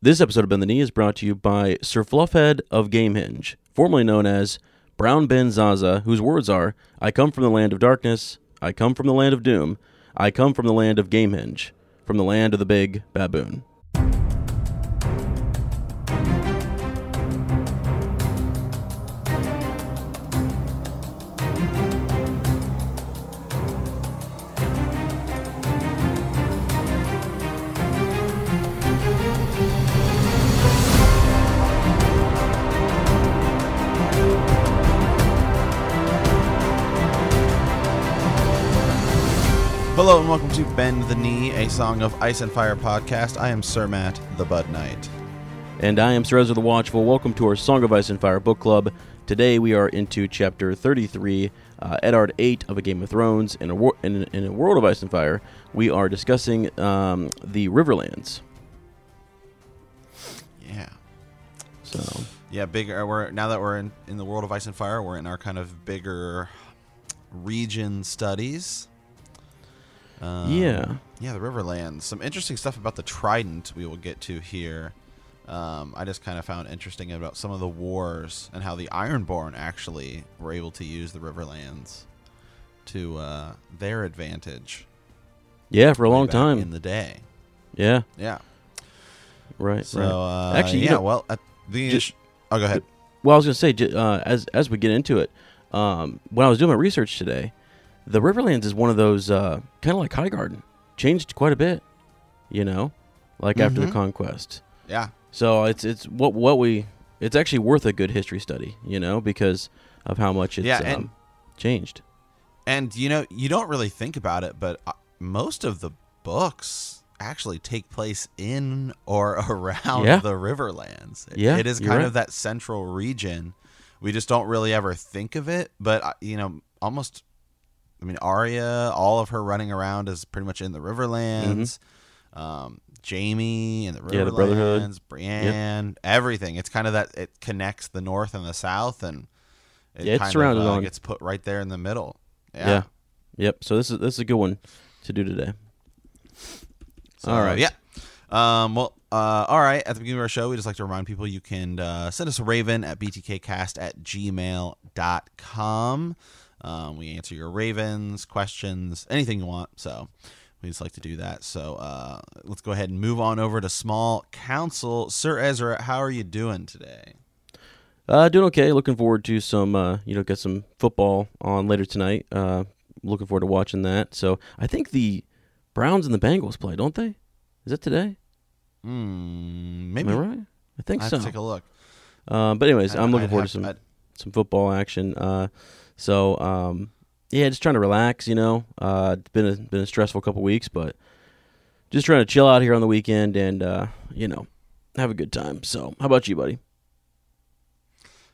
This episode of Bend the Knee is brought to you by Sir Fluffhead of Gamehenge, formerly known as Brown Ben Zaza, whose words are, I come from the land of darkness, I come from the land of doom, I come from the land of Gamehenge, from the land of the big baboon. And welcome to Bend the Knee, a Song of Ice and Fire podcast. I am Sir Matt, the Bud Knight. And I am Sir Ezra the Watchful. Welcome to our Song of Ice and Fire book club. Today we are into chapter 33, uh, Eddard 8 of A Game of Thrones. In a, wor- in, in a World of Ice and Fire, we are discussing um, the Riverlands. Yeah. So, Yeah, bigger. We're now that we're in, in the world of Ice and Fire, we're in our kind of bigger region studies. Um, yeah. Yeah, the Riverlands. Some interesting stuff about the Trident we will get to here. Um, I just kind of found interesting about some of the wars and how the Ironborn actually were able to use the Riverlands to uh, their advantage. Yeah, for a long time. in the day. yeah, Yeah. right. So right. uh, Actually, yeah. know- well, at the Just- oh, go ahead. Well, I was going to say, uh, as as we get into it, um, when I was doing my research today, the Riverlands is one of those uh, kind of like Highgarden, changed quite a bit, you know, like after the Mhm. conquest. Yeah. So it's it's what what we it's actually worth a good history study, you know, because of how much it's Yeah, and- um, changed. And you know, you don't really think about it, but uh, most of the books actually take place in or around Yeah. the Riverlands. Yeah, it is kind right. of that central region. We just don't really ever think of it, but uh, you know, almost. I mean, Arya, all of her running around is pretty much in the Riverlands. Um, Jaime and the Riverlands, Mm-hmm. Yeah, the Brotherhood. Brienne, everything. It's kind of that it connects the North and the South, and it Yeah, it's kind surrounded of, uh, on- gets put right there in the middle. Yeah. Yep. So this is this is a good one to do today. So, All right. Yeah. Um, well, uh, all right. At the beginning of our show, we just like to remind people you can uh, send us a raven at btkcast at gmail.com. Um, we answer your ravens, questions, anything you want. So we just like to do that. So uh, let's go ahead and move on over to small council. Sir Ezra, how are you doing today? Uh, doing okay. Looking forward to some, uh, you know, get some football on later tonight. Uh, looking forward to watching that. So I think the Browns and the Bengals play, don't they? Is it today? Hmm, maybe. Am I right? I think I so. take a look. Um, but anyways, I'd- I'm looking I'd forward to some some football action. Uh, so um, yeah, just trying to relax. You know, uh, it's been a been a stressful couple weeks, but just trying to chill out here on the weekend and uh, you know have a good time. So how about you, buddy?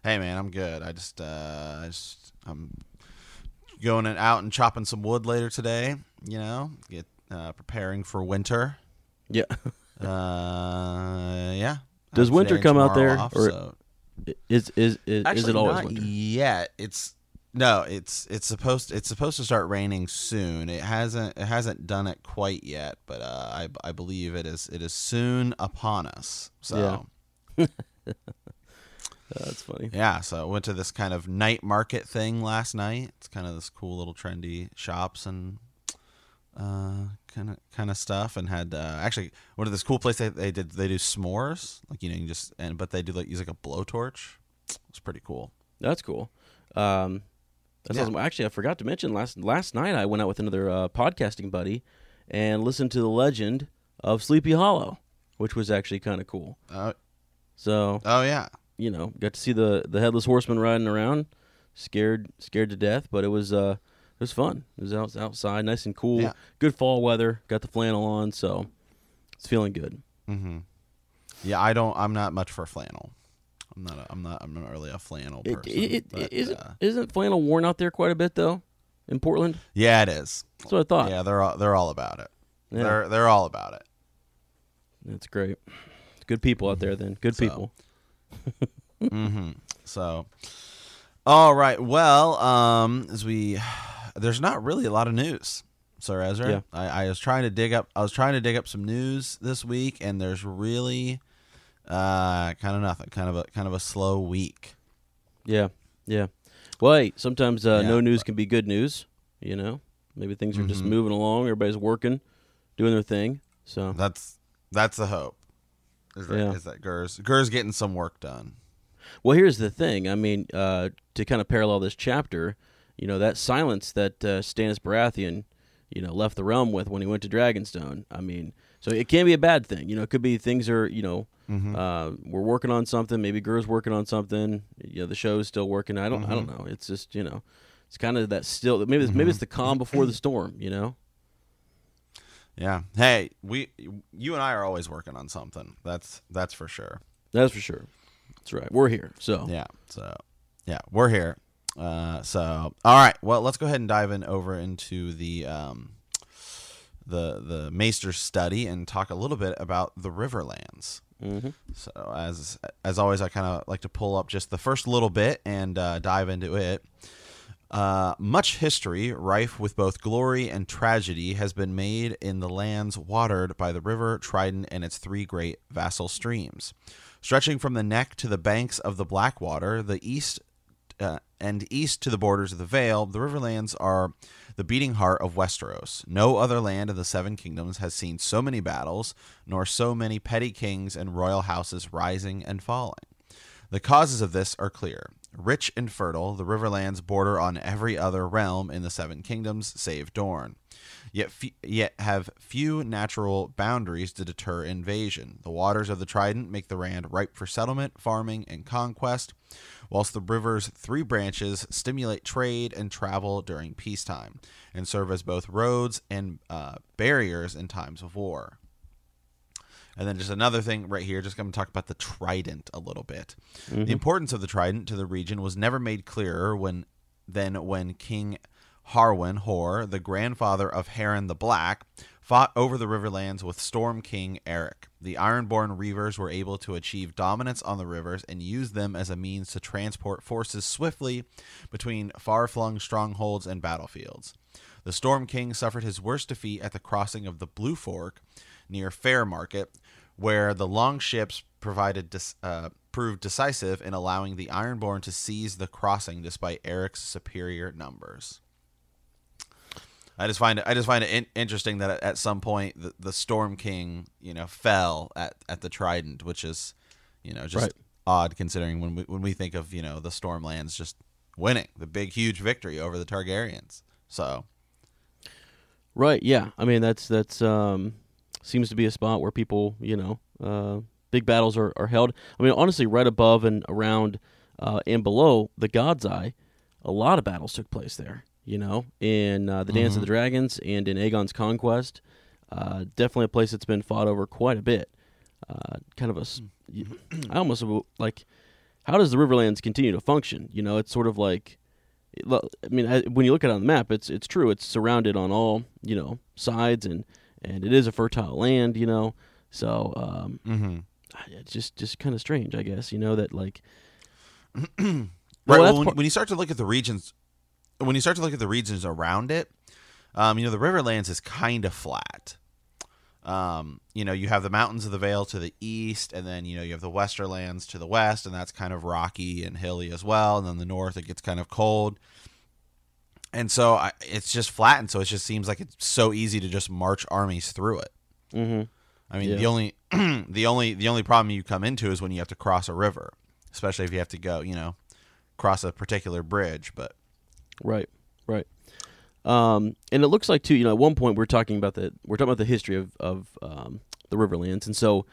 Hey man, I'm good. I just uh I just I'm going out and chopping some wood later today, you know, get uh preparing for winter. Yeah. Uh yeah. Does winter come out there, off, or so- Is is is, Actually, is it always winter? yet. It's no, it's it's supposed it's supposed to start raining soon. It hasn't it hasn't done it quite yet, but uh, I I believe it is it is soon upon us. So Yeah. Uh, that's funny. Yeah, so I went to this kind of night market thing last night. It's kind of this cool little trendy shops and uh kind of kind of stuff and had uh actually went to this cool place they, they did they do s'mores like you know you just and but they do like use like a blowtorch it's pretty cool That's cool. Um, that's Yeah. awesome. Actually, I forgot to mention last last night I went out with another uh, podcasting buddy and listened to the legend of Sleepy Hollow, which was actually kind of cool. uh, So oh yeah you know, got to see the the headless horseman riding around, scared scared to death, but it was uh it was fun. It was out, outside, nice and cool, Yeah. good fall weather. Got the flannel on, so it's feeling good. mm-hmm yeah i don't i'm not much for flannel i'm not a, i'm not i'm not really a flannel person it, it, but, isn't uh, isn't flannel worn out there quite a bit though in Portland? yeah it is That's what I thought. yeah they're all, they're all about it Yeah. they're they're all about it That's great. Good people out there then. Good So, people. mm-hmm. So, all right. Well, um, as we, there's not really a lot of news, Sir Ezra. Yeah. I, I was trying to dig up. I was trying to dig up some news this week, and there's really Uh, kind of nothing. Kind of a kind of a slow week. Yeah, yeah. Well, hey, sometimes uh, Yeah, no news can be good news. You know, maybe things are just Mhm. moving along. Everybody's working, doing their thing. So That's that's the hope. Is that, Yeah. is that Gur's Gur's getting some work done. Well, here's the thing. I mean, uh, to kind of parallel this chapter, you know, that silence that uh, Stannis Baratheon, you know, left the realm with when he went to Dragonstone. I mean, so it can be a bad thing. You know, it could be things are, you know, Mhm. uh, we're working on something. Maybe Gur's working on something. You know, the show's still working. I don't, I don't Mm-hmm. know. It's just, you know, it's kind of that still. Maybe it's, maybe it's the calm before the storm. You know. Yeah. Hey, we you and I are always working on something. That's that's for sure. That's for sure. That's right. We're here. So Yeah. So yeah, we're here. Uh, so all right. Well, let's go ahead and dive in over into the um, the the Maester study and talk a little bit about the Riverlands. hmm So as as always, I kind of like to pull up just the first little bit and uh, dive into it. Uh, much history, rife with both glory and tragedy, has been made in the lands watered by the river Trident and its three great vassal streams. Stretching from the neck to the banks of the Blackwater, the east uh, and east to the borders of the Vale, the Riverlands are the beating heart of Westeros. No other land of the Seven Kingdoms has seen so many battles, nor so many petty kings and royal houses rising and falling. The causes of this are clear. Rich and fertile, the Riverlands border on every other realm in the Seven Kingdoms save Dorne. Yet, fe- yet have few natural boundaries to deter invasion. The waters of the Trident make the land ripe for settlement, farming, and conquest, whilst the river's three branches stimulate trade and travel during peacetime, and serve as both roads and uh, barriers in times of war. And then just another thing right here, just going to talk about the trident a little bit. The importance of the trident to the region was never made clearer when than when King Harwyn Hoare, the grandfather of Harren the Black, fought over the Riverlands with Storm King Arrec. The Ironborn Reavers were able to achieve dominance on the rivers and use them as a means to transport forces swiftly between far-flung strongholds and battlefields. The Storm King suffered his worst defeat at the crossing of the Blue Fork near Fairmarket, where the long ships provided uh, proved decisive in allowing the Ironborn to seize the crossing despite Arrec's superior numbers. I just find it. I just find it in- interesting that at, some point the, the Storm King, you know, fell at, at the Trident, which is, you know, just Right. odd considering when we when we think of you know the Stormlands just winning the big huge victory over the Targaryens. So Right. Yeah. I mean, that's that's um seems to be a spot where people, you know, uh, big battles are, are held. I mean, honestly, right above and around uh, and below the God's Eye, a lot of battles took place there. You know, in uh, the Dance of the Dragons and in Aegon's Conquest, uh, definitely a place that's been fought over quite a bit. Uh, kind of a, I almost like, how does the Riverlands continue to function? You know, it's sort of like I mean, I, when you look at it on the map, it's it's true. It's surrounded on all you know sides, and and it is a fertile land. You know, so um, mm-hmm. it's just just kind of strange, I guess. You know that like right. Well, Well, when, part- when you start to look at the regions, when you start to look at the regions around it, um, you know, the Riverlands is kind of flat. Um, you know, you have the mountains of the Vale to the east, and then you know you have the Westerlands to the west, and that's kind of rocky and hilly as well. And then the north, it gets kind of cold, and so I, it's just flat, and so it just seems like it's so easy to just march armies through it. hmm I mean, Yeah. the only the only the only problem you come into is when you have to cross a river, especially if you have to go, you know, cross a particular bridge. But right, right. Um, and it looks like too. You know, at one point we're talking about the we're talking about the history of of um, the Riverlands, and so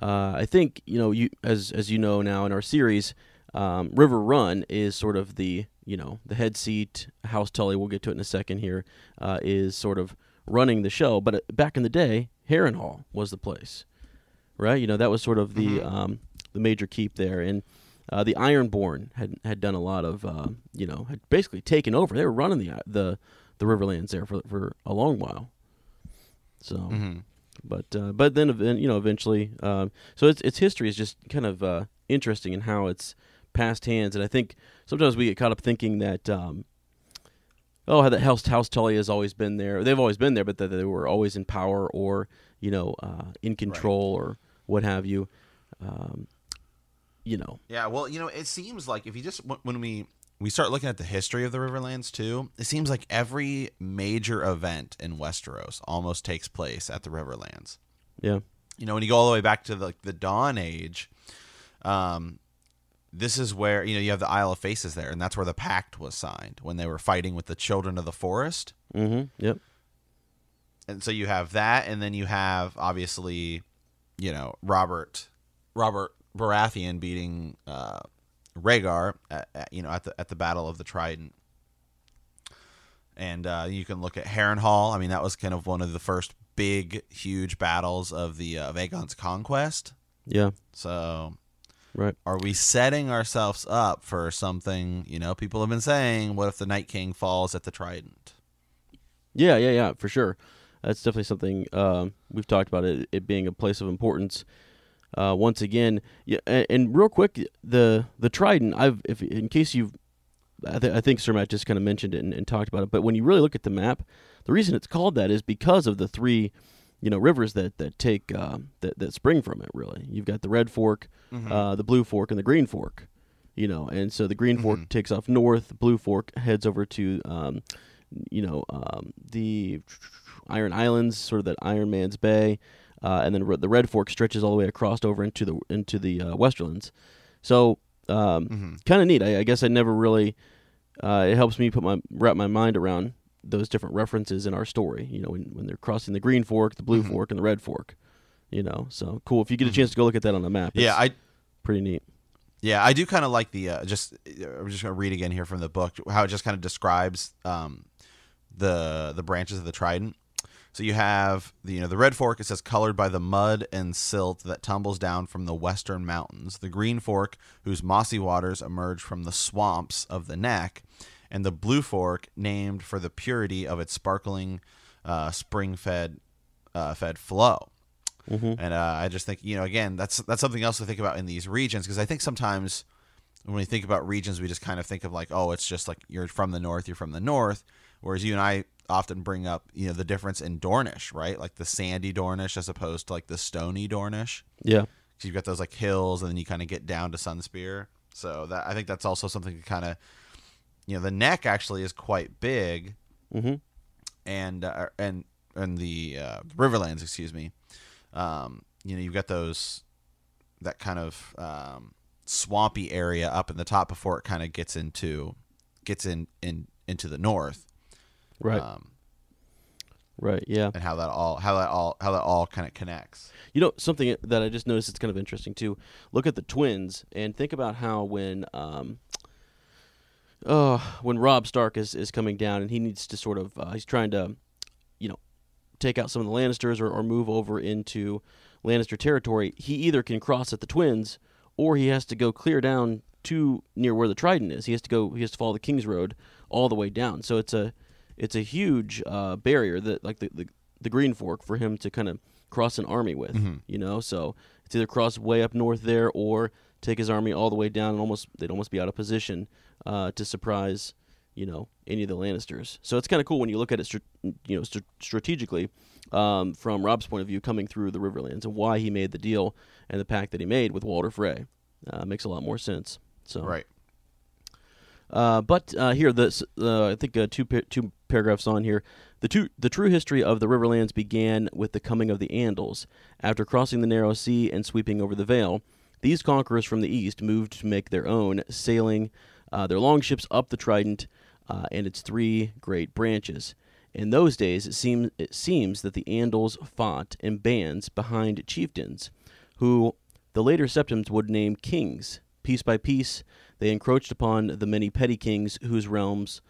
uh, I think you know you as as you know now in our series, um, Riverrun is sort of the you know the head seat. House Tully, we'll get to it in a second here, uh, is sort of running the show. But uh, back in the day, Harrenhal was the place, right? You know that was sort of the um, the major keep there, and uh, the Ironborn had had done a lot of uh, you know had basically taken over. They were running the the the Riverlands there for for a long while. So, mhm. but uh, but then you know eventually, um, so its its history is just kind of uh, interesting in how it's passed hands, and I think sometimes we get caught up thinking that. Um, Oh, how that House House Tully has always been there. They've always been there, but that they were always in power or you know uh, in control or what have you. um, you know, Yeah, well, you know, it seems like if you just when- we we start looking at the history of the Riverlands too, it seems like every major event in Westeros almost takes place at the Riverlands. yeah, You know, when you go all the way back to the, like the Dawn Age, um, this is where you know you have the Isle of Faces there, and that's where the pact was signed when they were fighting with the Children of the Forest. mm-hmm, yep, and so you have that, and then you have obviously, you know, Robert Robert Baratheon beating uh, Rhaegar, at, at, you know, at the at the Battle of the Trident. And uh, you can look at Harrenhal. I mean, that was kind of one of the first big, huge battles of the uh, of Aegon's conquest. yeah, So, right. are we setting ourselves up for something? You know, people have been saying, "What if the Night King falls at the Trident?" Yeah, yeah, yeah, for sure. That's definitely something um, we've talked about it, it being a place of importance. Uh, once again, yeah, and, and real quick, the the Trident. I've, if in case you've, I, th- I think Sir Matt just kind of mentioned it and, and talked about it. But when you really look at the map, the reason it's called that is because of the three, you know, rivers that that take uh, that that spring from it. Really, you've got the Red Fork, uh, the Blue Fork, and the Green Fork. You know, and so the Green Fork takes off north. The Blue Fork heads over to, um, you know, um, the Iron Islands, sort of that Iron Man's Bay, uh, and then the Red Fork stretches all the way across over into the into the uh, Westerlands. So um, kind of neat. I, I guess I never really. Uh, it helps me put my wrap my mind around those different references in our story. You know, when when they're crossing the Green Fork, the Blue Fork, and the Red Fork. You know, so cool. If you get a chance to go look at that on the map, Yeah, I pretty neat. Yeah, I do kind of like the uh, just. I'm just gonna read again here from the book how it just kind of describes um, the the branches of the trident. So you have the you know the red fork. It says colored by the mud and silt that tumbles down from the western mountains. The green fork, whose mossy waters emerge from the swamps of the neck, and the blue fork, named for the purity of its sparkling, uh, spring-fed, uh, fed flow. And uh, I just think, you know, again, that's that's something else to think about in these regions because I think sometimes when we think about regions, we just kind of think of like, oh, it's just like you're from the north, you're from the north. Whereas you and I often bring up, you know, the difference in Dornish, right? Like the sandy Dornish as opposed to like the stony Dornish. Yeah, So you've got those like hills, and then you kind of get down to Sunspear. So that I think that's also something to kind of, you know, the neck actually is quite big, mm-hmm. and uh, and and the uh, Riverlands, excuse me. Um, you know, you've got those that kind of um, swampy area up in the top before it kind of gets into gets in in into the north. Right, Um, right, yeah. and how that all how that all how that all kind of connects. You know, something that I just noticed it's kind of interesting too. Look at the twins and think about how when um uh when Robb Stark is, is coming down and he needs to sort of uh, he's trying to you know take out some of the Lannisters or, or move over into Lannister territory, he either can cross at the twins or he has to go clear down to near where the Trident is. He has to go he has to follow the King's Road all the way down. So it's a it's a huge uh, barrier that like the, the the Green Fork for him to kind of cross an army with, you know. So it's either cross way up north there or take his army all the way down and almost they'd almost be out of position uh, to surprise, you know, any of the Lannisters. So it's kind of cool when you look at it, str- you know, str- strategically um, from Robb's point of view, coming through the Riverlands and why he made the deal and the pact that he made with Walder Frey uh, makes a lot more sense. So Right. uh, but uh, here, this uh, I think uh, two pa- two paragraphs on here. The two the true history of the Riverlands began with the coming of the Andals. After crossing the narrow sea and sweeping over the Vale, these conquerors from the east moved to make their own, sailing uh, their longships up the Trident uh, and its three great branches. In those days, it seems it seems that the Andals fought in bands behind chieftains, who the later septons would name kings. Piece by piece, they encroached upon the many petty kings whose realms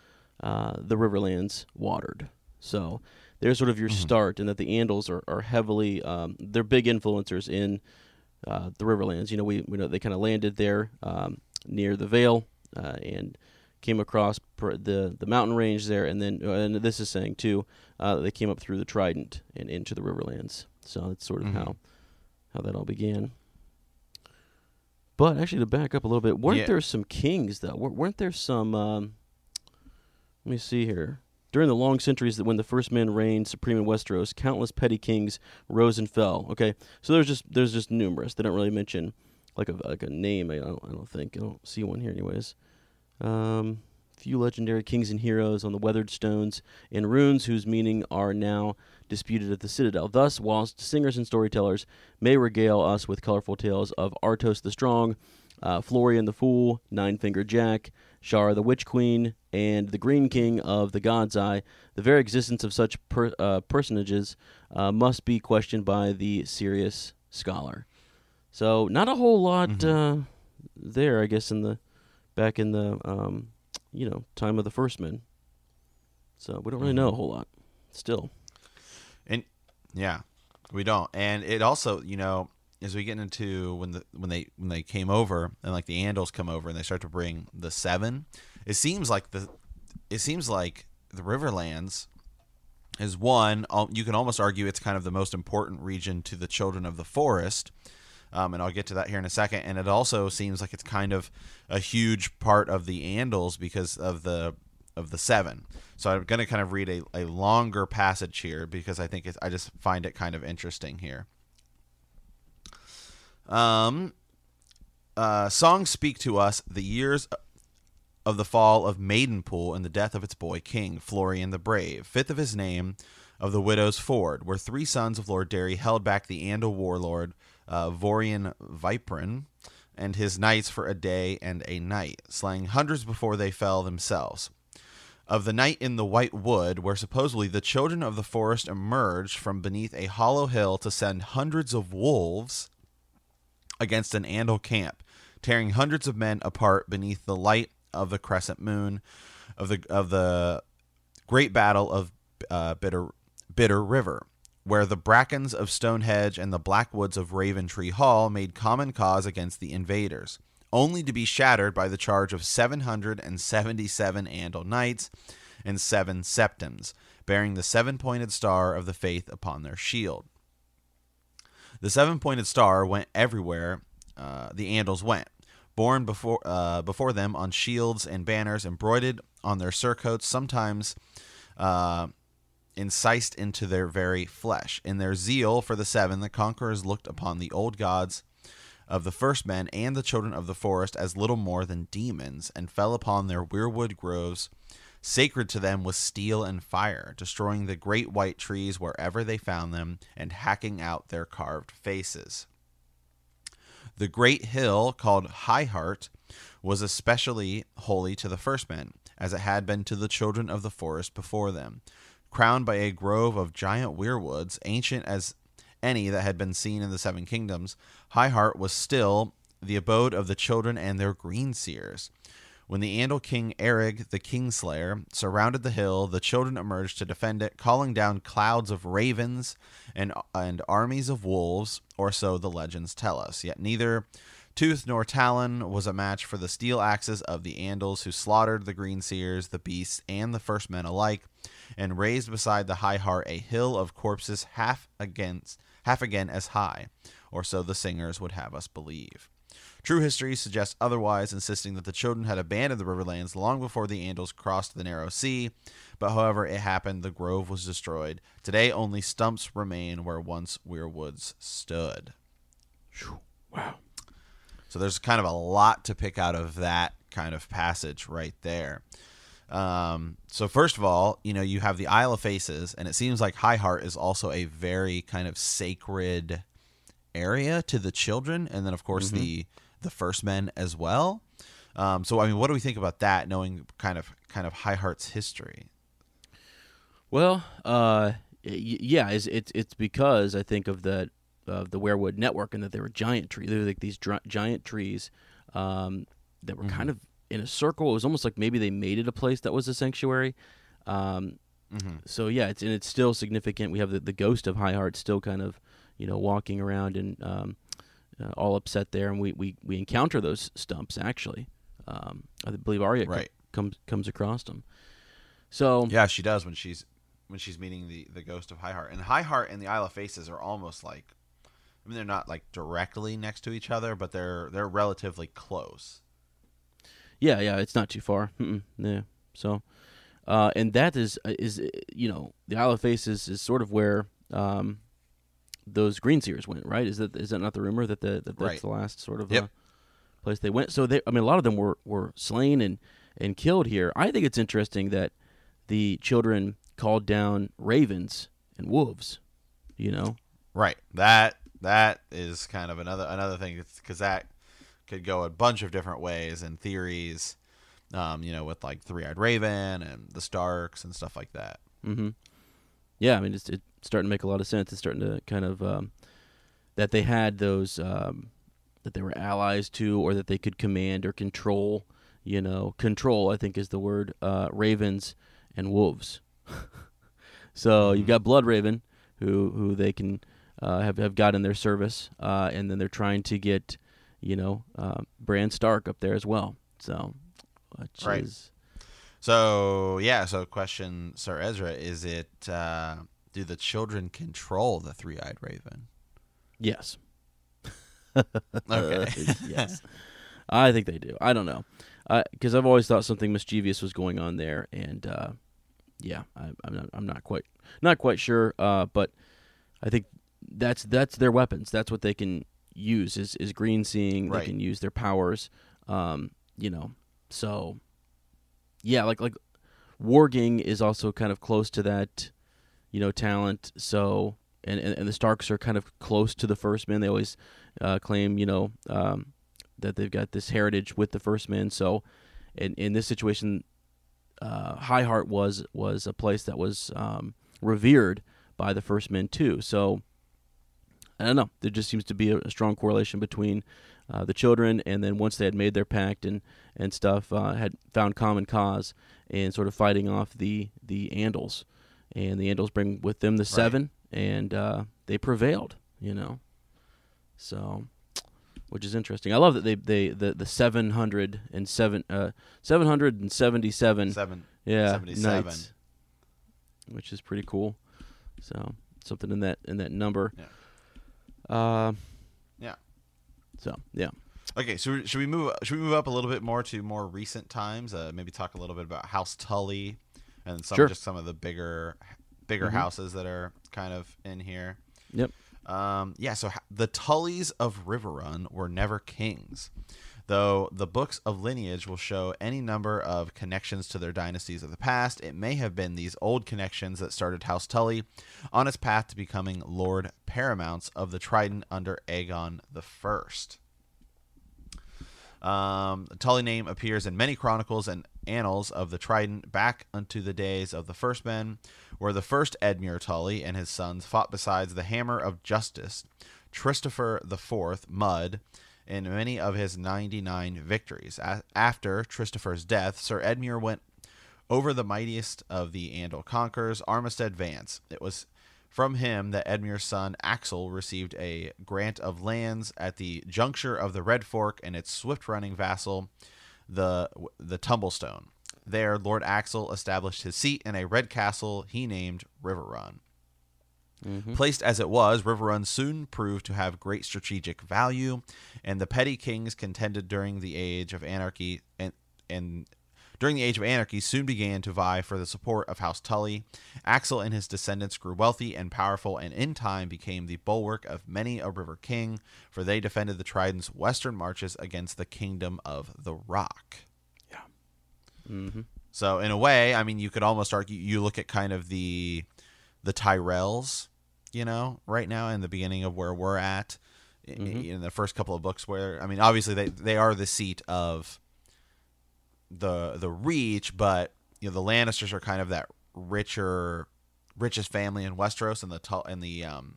uh, the Riverlands watered. So there's sort of your start, and that the Andals are, are heavily um, they're big influencers in uh, the Riverlands. You know, we, we know they kind of landed there um, near the Vale uh, and came across pr- the the mountain range there, and then uh, and this is saying too uh, they came up through the Trident and into the Riverlands. So that's sort of Mhm. how how that all began. But actually, to back up a little bit, weren't Yeah. there some kings though? Wer- Weren't there some? Um, let me see here. During the long centuries that when the first men reigned supreme in Westeros, countless petty kings rose and fell. Okay, so there's just there's just numerous. They don't really mention like a like a name. I don't, I don't think I don't see one here anyways. Um, few legendary kings and heroes on the weathered stones and runes whose meaning are now disputed at the citadel. Thus, whilst singers and storytellers may regale us with colorful tales of Artos the Strong, uh, Florian the Fool, Nine Finger Jack, Shara the Witch Queen, and the Green King of the God's Eye, the very existence of such per, uh, personages uh, must be questioned by the serious scholar. So, not a whole lot Mhm. uh, there, I guess, in the back in the um, you know time of the first men. So we don't really know a whole lot. Still, And yeah, we don't. And it also, you know, as we get into when the when they when they came over and like the Andals come over and they start to bring the seven, it seems like the it seems like the Riverlands is one. You can almost argue it's kind of the most important region to the children of the forest. Um, and I'll get to that here in a second. And it also seems like it's kind of a huge part of the Andals because of the of the seven. So I'm going to kind of read a, a longer passage here because I think I just find it kind of interesting here. Um, uh, songs speak to us the years of the fall of Maidenpool and the death of its boy king, Florian the Brave, fifth of his name, of the widow's ford, where three sons of Lord Darry held back the Andal warlord, uh, Vorian Viprin, and his knights for a day and a night, slaying hundreds before they fell themselves. Of the night in the White Wood, where supposedly the children of the forest emerged from beneath a hollow hill to send hundreds of wolves against an Andal camp, tearing hundreds of men apart beneath the light of the crescent moon of the of the great battle of uh, bitter bitter river where the brackens of Stone Hedge and the black woods of raventree hall made common cause against the invaders only to be shattered by the charge of 777 andal knights and seven septons bearing the seven-pointed star of the faith upon their shield the seven-pointed star went everywhere uh, the Andals went, borne before uh, before them on shields and banners embroidered on their surcoats, sometimes uh, incised into their very flesh. In their zeal for the seven, the conquerors looked upon the old gods of the first men and the children of the forest as little more than demons, and fell upon their weirwood groves, sacred to them was steel and fire, destroying the great white trees wherever they found them, and hacking out their carved faces. The great hill called High Heart was especially holy to the first men, as it had been to the children of the forest before them. Crowned by a grove of giant weirwoods, ancient as any that had been seen in the Seven Kingdoms, High Heart was still the abode of the children and their green seers. When the Andal king Erreg the Kingslayer surrounded the hill, the children emerged to defend it, calling down clouds of ravens and and armies of wolves, or so the legends tell us. Yet neither tooth nor talon was a match for the steel axes of the Andals, who slaughtered the green seers, the beasts, and the first men alike, and raised beside the high heart a hill of corpses half against half again as high, or so the singers would have us believe. True history suggests otherwise, insisting that the children had abandoned the Riverlands long before the Andals crossed the narrow sea. But however it happened, the grove was destroyed. Today, only stumps remain where once weirwoods stood. wow. So there's kind of a lot to pick out of that kind of passage right there. Um, so first of all, you know, you have the Isle of Faces, and it seems like High Heart is also a very kind of sacred area to the children, and then of course the the first men as well. Um, so I mean, what do we think about that? Knowing kind of kind of High Heart's history. Well, uh, y- yeah, it's, it's it's because I think of the of the Weirwood network and that they were giant trees. They were like these dr- giant trees um, that were kind of in a circle. It was almost like maybe they made it a place that was a sanctuary. Um, Mm-hmm. so yeah, it's and it's still significant. We have the, the ghost of High Heart still kind of you know walking around and um, uh, all upset there, and we, we, we encounter those stumps actually. Um, I believe Arya Right. comes comes across them. So Yeah, she does when she's when she's meeting the the ghost of High Heart. And High Heart and the Isle of Faces are almost like I mean they're not like directly next to each other, but they're they're relatively close. Yeah, yeah, it's not too far. Mm-mm, yeah. So, uh, and that is uh, is uh, you know the Isle of Faces is sort of where um, those green seers went, right? Is that is that not the rumor that the that that's Right. the last sort of Yep. uh, place they went? So they, I mean, a lot of them were were slain and and killed here. I think it's interesting that the children called down ravens and wolves. You know, Right. That that is kind of another another thing because that could go a bunch of different ways and theories. Um, you know, with like Three Eyed Raven and the Starks and stuff like that. mm-hmm. Yeah, I mean, it's, it's starting to make a lot of sense. It's starting to kind of um, that they had those um, that they were allies to, or that they could command or control. You know, control. I think is the word. Uh, ravens and wolves. so you've got Blood Raven, who who they can uh, have have got in their service, uh, and then they're trying to get, you know, uh, Bran Stark up there as well. So, which Right. is So yeah, so question, Sir Ezra, is it uh, do the children control the Three Eyed Raven? yes. Okay. yes, I think they do. I don't know, because I've always thought something mischievous was going on there, and uh, yeah, I, I'm not, I'm not quite not quite sure, uh, but I think that's that's their weapons. That's what they can use is is green seeing. Right. They can use their powers. Um, you know, so yeah, like like warging is also kind of close to that, you know, talent. So and and, and the Starks are kind of close to the First Men. They always uh, claim, you know, um, that they've got this heritage with the First Men. So in in this situation, uh, High Heart was was a place that was um, revered by the First Men too. So I don't know. There just seems to be a, a strong correlation between uh, the children, and then once they had made their pact and and stuff, uh, had found common cause and sort of fighting off the the Andals, and the Andals bring with them the Seven, and uh, they prevailed. You know, so which is interesting. I love that they they the the seven hundred and seven uh seven hundred and seventy seven Seven. yeah 77. knights, which is pretty cool. So something in that in that number. Yeah. Uh, Yeah. So yeah. Okay, so should we move? Should we move up a little bit more to more recent times? Uh, maybe talk a little bit about House Tully and some Sure. just some of the bigger, bigger Mhm. houses that are kind of in here. Yep. Um, yeah, so ha- the Tullys of Riverrun were never kings, though the books of lineage will show any number of connections to their dynasties of the past. It may have been these old connections that started House Tully on its path to becoming Lord Paramounts of the Trident under Aegon the First. Um, Tully name appears in many chronicles and annals of the Trident back unto the days of the First Men, where the first Edmure Tully and his sons fought besides the Hammer of Justice, Christopher the Fourth Mudd, in many of his 99 victories. A- after Christopher's death, Sir Edmure went over the mightiest of the Andal conquerors, Armistead Vance. It was from him that Edmure's son Axel received a grant of lands at the juncture of the Red Fork and its swift-running vassal, the the Tumblestone. There, Lord Axel established his seat in a red castle he named Riverrun. Mm-hmm. Placed as it was, Riverrun soon proved to have great strategic value, and the petty kings contended during the age of anarchy and and during the age of anarchy soon began to vie for the support of House Tully. Axel and his descendants grew wealthy and powerful, and in time became the bulwark of many a river king, for they defended the Trident's western marches against the kingdom of the Rock. Mm-hmm. So in a way, I mean, you could almost argue. You look at kind of the the Tyrells, you know, right now in the beginning of where we're at i- Mhm. in the first couple of books. Where I mean, obviously they they are the seat of the the Reach, but you know the Lannisters are kind of that richer richest family in Westeros, and the and the um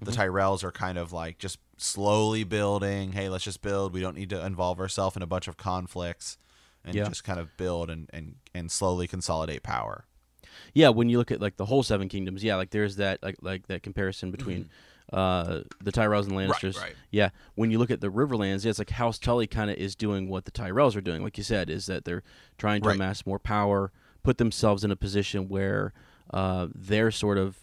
the Tyrells are kind of like just slowly building. Hey, let's just build. We don't need to involve ourselves in a bunch of conflicts, and Yeah. just kind of build and and and slowly consolidate power. Yeah, when you look at like the whole Seven Kingdoms, yeah, like there's that like like that comparison between uh, the Tyrells and Lannisters. Mm-hmm. right. Yeah, when you look at the Riverlands, yeah, it's like House Tully kind of is doing what the Tyrells are doing, like you said, is that they're trying to Right. amass more power, put themselves in a position where uh, they're sort of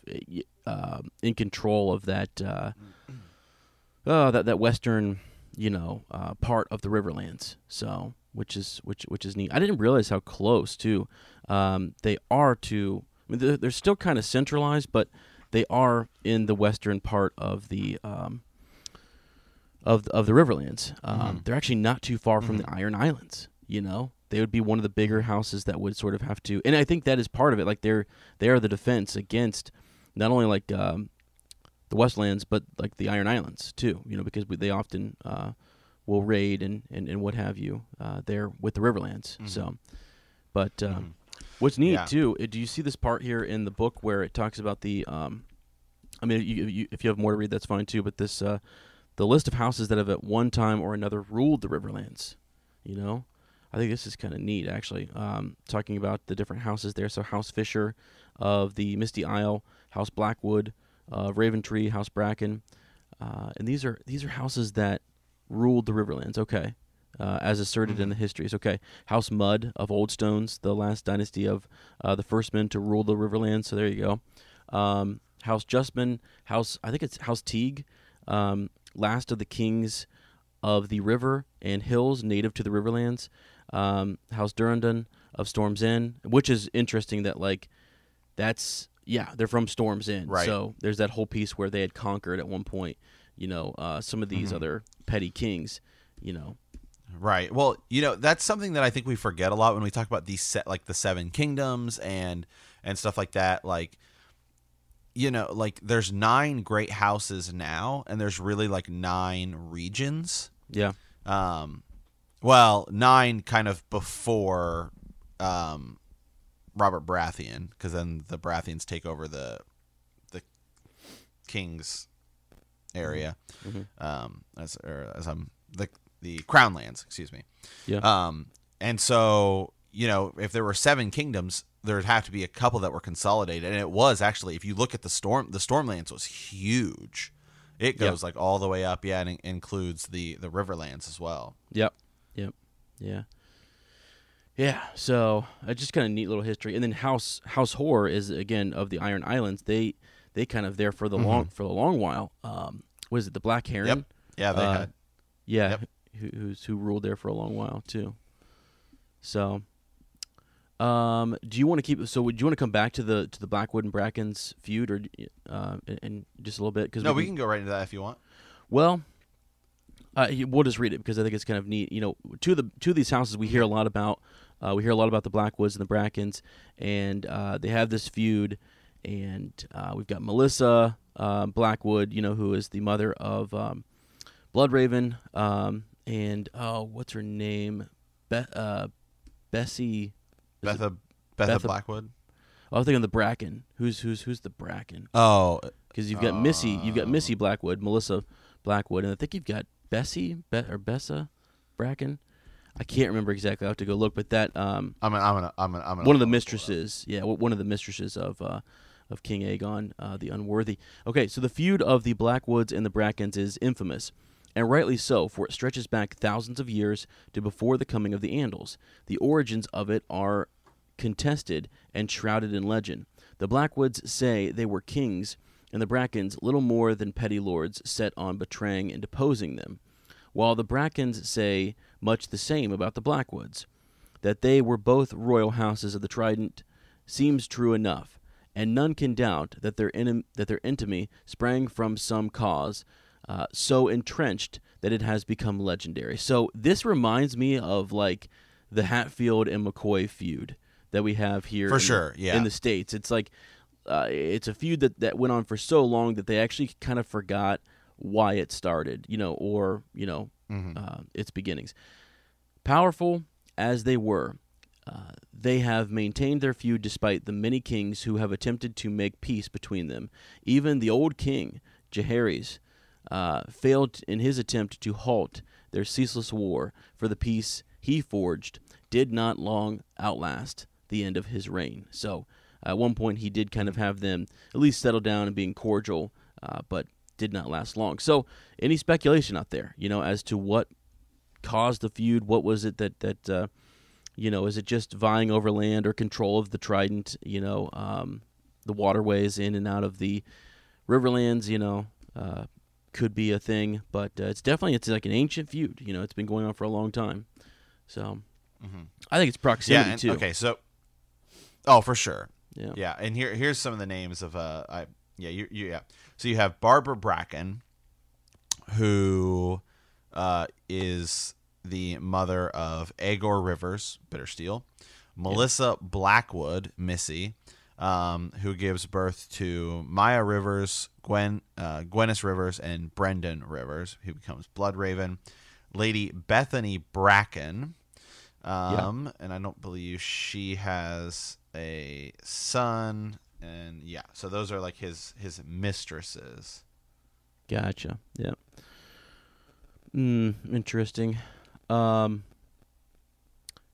uh, in control of that uh, uh, that that western, you know, uh, part of the Riverlands. So which is which which is neat. I didn't realize how close too um, they are to. I mean, they're, they're still kind of centralized, but they are in the western part of the um, of of the Riverlands. Um, Mm-hmm. They're actually not too far from the Iron Islands. You know, they would be one of the bigger houses that would sort of have to, and I think that is part of it. Like they're they are the defense against not only like um, the Westlands, but like the Iron Islands too. You know, because we, they often uh, will raid and, and, and what have you uh, there with the Riverlands. So, but um, what's neat Yeah. too? uh, Do you see this part here in the book where it talks about the? Um, I mean, you, you, if you have more to read, that's fine too. But this, uh, the list of houses that have at one time or another ruled the Riverlands. You know, I think this is kind of neat actually. Um, talking about the different houses there. So House Fisher of the Misty Isle, House Blackwood, uh, Raventree, House Bracken, uh, and these are these are houses that ruled the Riverlands. Okay. Uh, as asserted in the histories. Okay, House Mudd of Old Stones, the last dynasty of uh, the first men to rule the Riverlands. So there you go. Um, House Justman, House I think it's House Teague, um, last of the kings of the river and hills native to the Riverlands. Um, House Durrandon of Storm's End, which is interesting that like that's yeah they're from Storm's End, Right. So there's that whole piece where they had conquered at one point. You know, uh, some of these other petty kings. You know, Right. Well, you know, that's something that I think we forget a lot when we talk about these set like the seven kingdoms and and stuff like that. Like you know, like there's nine great houses now and there's really like nine regions. yeah, Um well, nine kind of before um Robert Baratheon because then the Baratheons take over the the king's area. Mhm. Um as or as I'm the the crown lands, excuse me. yeah, Um, and so, you know, if there were seven kingdoms, there'd have to be a couple that were consolidated. And it was actually, if you look at the storm, the Stormlands was huge. It goes like all the way up, yeah, and it includes the the Riverlands as well. Yep. Yep. Yeah. Yeah. So uh, just kind of neat little history, and then House House Hoare is again of the Iron Islands. They they kind of there for the long for a long while. Um, what is it? The Black Heron. Mm-hmm. Yep. Yeah, they Uh, had. Yeah. Yep. Who, who's who ruled there for a long while too. So. Um, do you want to keep? So, would you want to come back to the to the Blackwood and Brackens feud, or uh, in, just a little bit? Because No, we can go right into that if you want. well, uh, we'll just read it because I think it's kind of neat. You know, two of the two of these houses we hear a lot about. Uh, we hear a lot about the Blackwoods and the Brackens, and uh, they have this feud. And uh, we've got Melissa uh, Blackwood, you know, who is the mother of um, Bloodraven, um, and oh, what's her name? Be- uh, Bessie. Betha, Betha, Betha- Blackwood. Oh, I was thinking the Bracken. Who's who's who's the Bracken? Oh, Because you've got Missy, you've got. Missy Blackwood, Melissa Blackwood, and I think you've got Bessie Be- or Bessa Bracken. I can't remember exactly. I will have to go look, but that um, I'm gonna, I'm gonna, I'm gonna, I'm gonna one of the mistresses, yeah, one of the mistresses of uh, of King Aegon, uh, the Unworthy. Okay, so the feud of the Blackwoods and the Brackens is infamous, and rightly so, for it stretches back thousands of years to before the coming of the Andals. The origins of it are contested and shrouded in legend. The Blackwoods say they were kings, and the Brackens little more than petty lords set on betraying and deposing them, while the Brackens say much the same about the Blackwoods. That they were both royal houses of the Trident seems true enough, and none can doubt that their enem- that their infamy sprang from some cause uh, so entrenched that it has become legendary. So this reminds me of like the Hatfield and McCoy feud that we have here For in, sure, yeah. in the states. It's like uh, it's a feud that that went on for so long that they actually kind of forgot why it started, you know, or you know, Mhm. uh, its beginnings. Powerful as they were, uh, they have maintained their feud despite the many kings who have attempted to make peace between them. Even the old king, Jaehaerys, uh, failed in his attempt to halt their ceaseless war, for the peace he forged did not long outlast the end of his reign. So, at one point, he did kind of have them at least settle down and being cordial, uh, but did not last long. So, any speculation out there, you know, as to what caused the feud? What was it that that uh, you know? Is it just vying over land or control of the Trident? You know, um, the waterways in and out of the Riverlands. You know, uh, could be a thing, but uh, it's definitely it's like an ancient feud. You know, it's been going on for a long time. So Mhm. I think it's Yeah. proximity And, too. okay. So. Oh, for sure. Yeah. Yeah, and here here's some of the names of uh I yeah you, you yeah so you have Barbara Bracken, who uh, is the mother of Aegor Rivers Bittersteel, Melissa Blackwood Missy, um, who gives birth to Mya Rivers, Gwen uh, Gwenys Rivers, and Brynden Rivers, who becomes Blood Raven, Lady Bethany Bracken. Um, and I don't believe she has a son. And yeah, so those are like his his mistresses. Gotcha. Yeah. Mm, interesting. Um,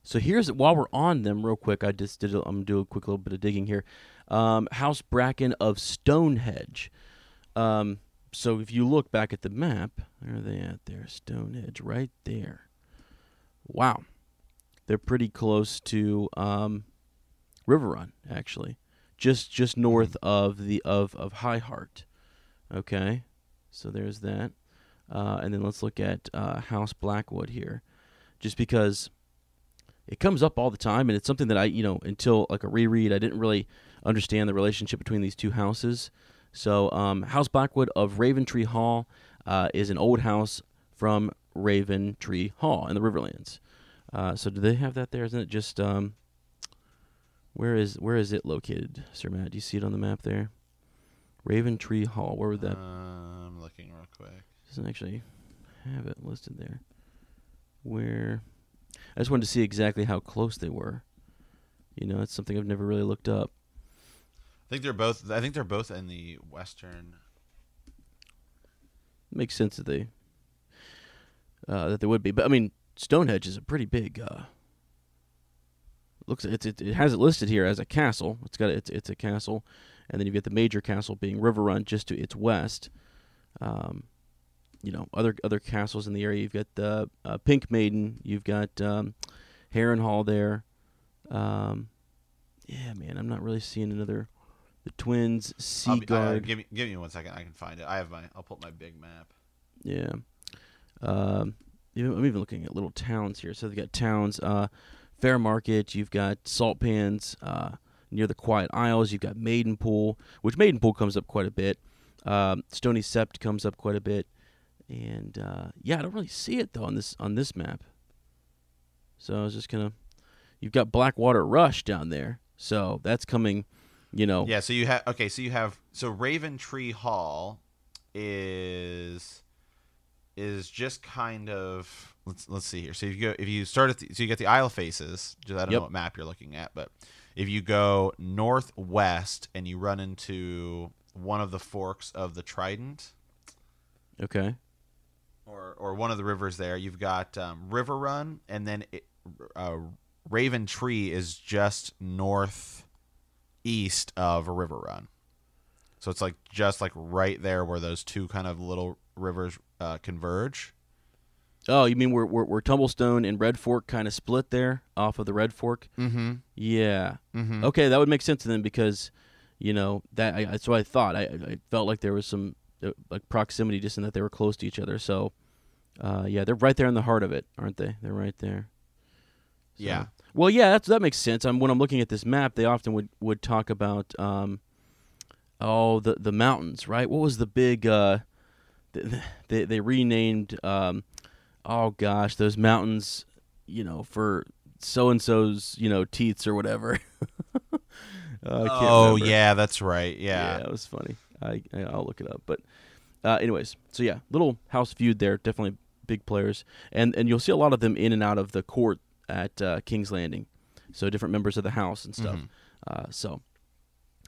so here's while we're on them, real quick. I just did. A, I'm gonna do a quick little bit of digging here. Um, House Bracken of Stone Hedge. Um, so if you look back at the map, where are they at? There, Stone Hedge, right there. Wow, they're pretty close to um, Riverrun, actually, just just north of the of of High Heart. Okay, so there's that. Uh, and then let's look at uh, House Blackwood here, just because it comes up all the time, and it's something that I, you know, until like a reread, I didn't really understand the relationship between these two houses. So, um, House Blackwood of Raventree Hall uh, is an old house from Raventree Hall in the Riverlands. Uh, so, do they have that there? Isn't it just um, where is where is it located, Sir Matt? Do you see it on the map there? Raventree Hall. Where would that? Uh, I'm looking real quick. doesn't actually have it listed there. Where I just wanted to see exactly how close they were. You know, it's something I've never really looked up. I think they're both. I think they're both in the western. makes sense that they uh, that they would be, but I mean, Stone Hedge is a pretty big. Uh, looks it's it, it has it listed here as a castle. It's got it's it's a castle, and then you've got the major castle being Riverrun just to its west. Um, you know, other other castles in the area. You've got the uh, Pinkmaiden. You've got um, Heron Hall there. Um, yeah, man, I'm not really seeing another. The Twins, I'll be- uh, give me give me one second. I can find it. I have my. I'll pull up my big map. Yeah. Um, even, I'm even looking at little towns here. So they've got towns, uh, Fairmarket. You've got Saltpans uh, near the Quiet Isles. You've got Maidenpool, which Maidenpool comes up quite a bit. Um, Stony Sept comes up quite a bit, and uh, yeah, I don't really see it though on this on this map. So I was just gonna. You've got Blackwater Rush down there, so that's coming. You know, Yeah. So you have. Okay. So you have. So Raventree Hall is is just kind of let's let's see here. So if you go if you start at the, so you get the Isle Faces. Just, I don't Yep. know what map you're looking at, but if you go northwest and you run into one of the forks of the Trident okay, or or one of the rivers there, you've got um, Riverrun, and then it, uh, Raventree is just north east of Riverrun. So it's like just like right there where those two kind of little rivers uh, converge. Oh, you mean where where, where Tumblestone and Red Fork kind of split there off of the Red Fork? Mm-hmm. Yeah. Mm-hmm. Okay, that would make sense then because, you know, that I, that's what I thought. I, I felt like there was some uh, like proximity, just in that they were close to each other. So, uh, yeah, they're right there in the heart of it, aren't they? They're right there. So- Yeah. Well, yeah, that's that makes sense. I'm, when I'm looking at this map, they often would would talk about um, oh the the mountains, right? What was the big uh, they they renamed um, oh gosh, those mountains, you know, for so and so's, you know, teats or whatever. Uh, Oh remember. yeah, that's right. yeah, Yeah. it was funny. I, I'll look it up. But uh, anyways, so yeah, little house feud there. Definitely big players, and and you'll see a lot of them in and out of the court at uh, King's Landing. So different members of the house and stuff. Mhm. Uh, so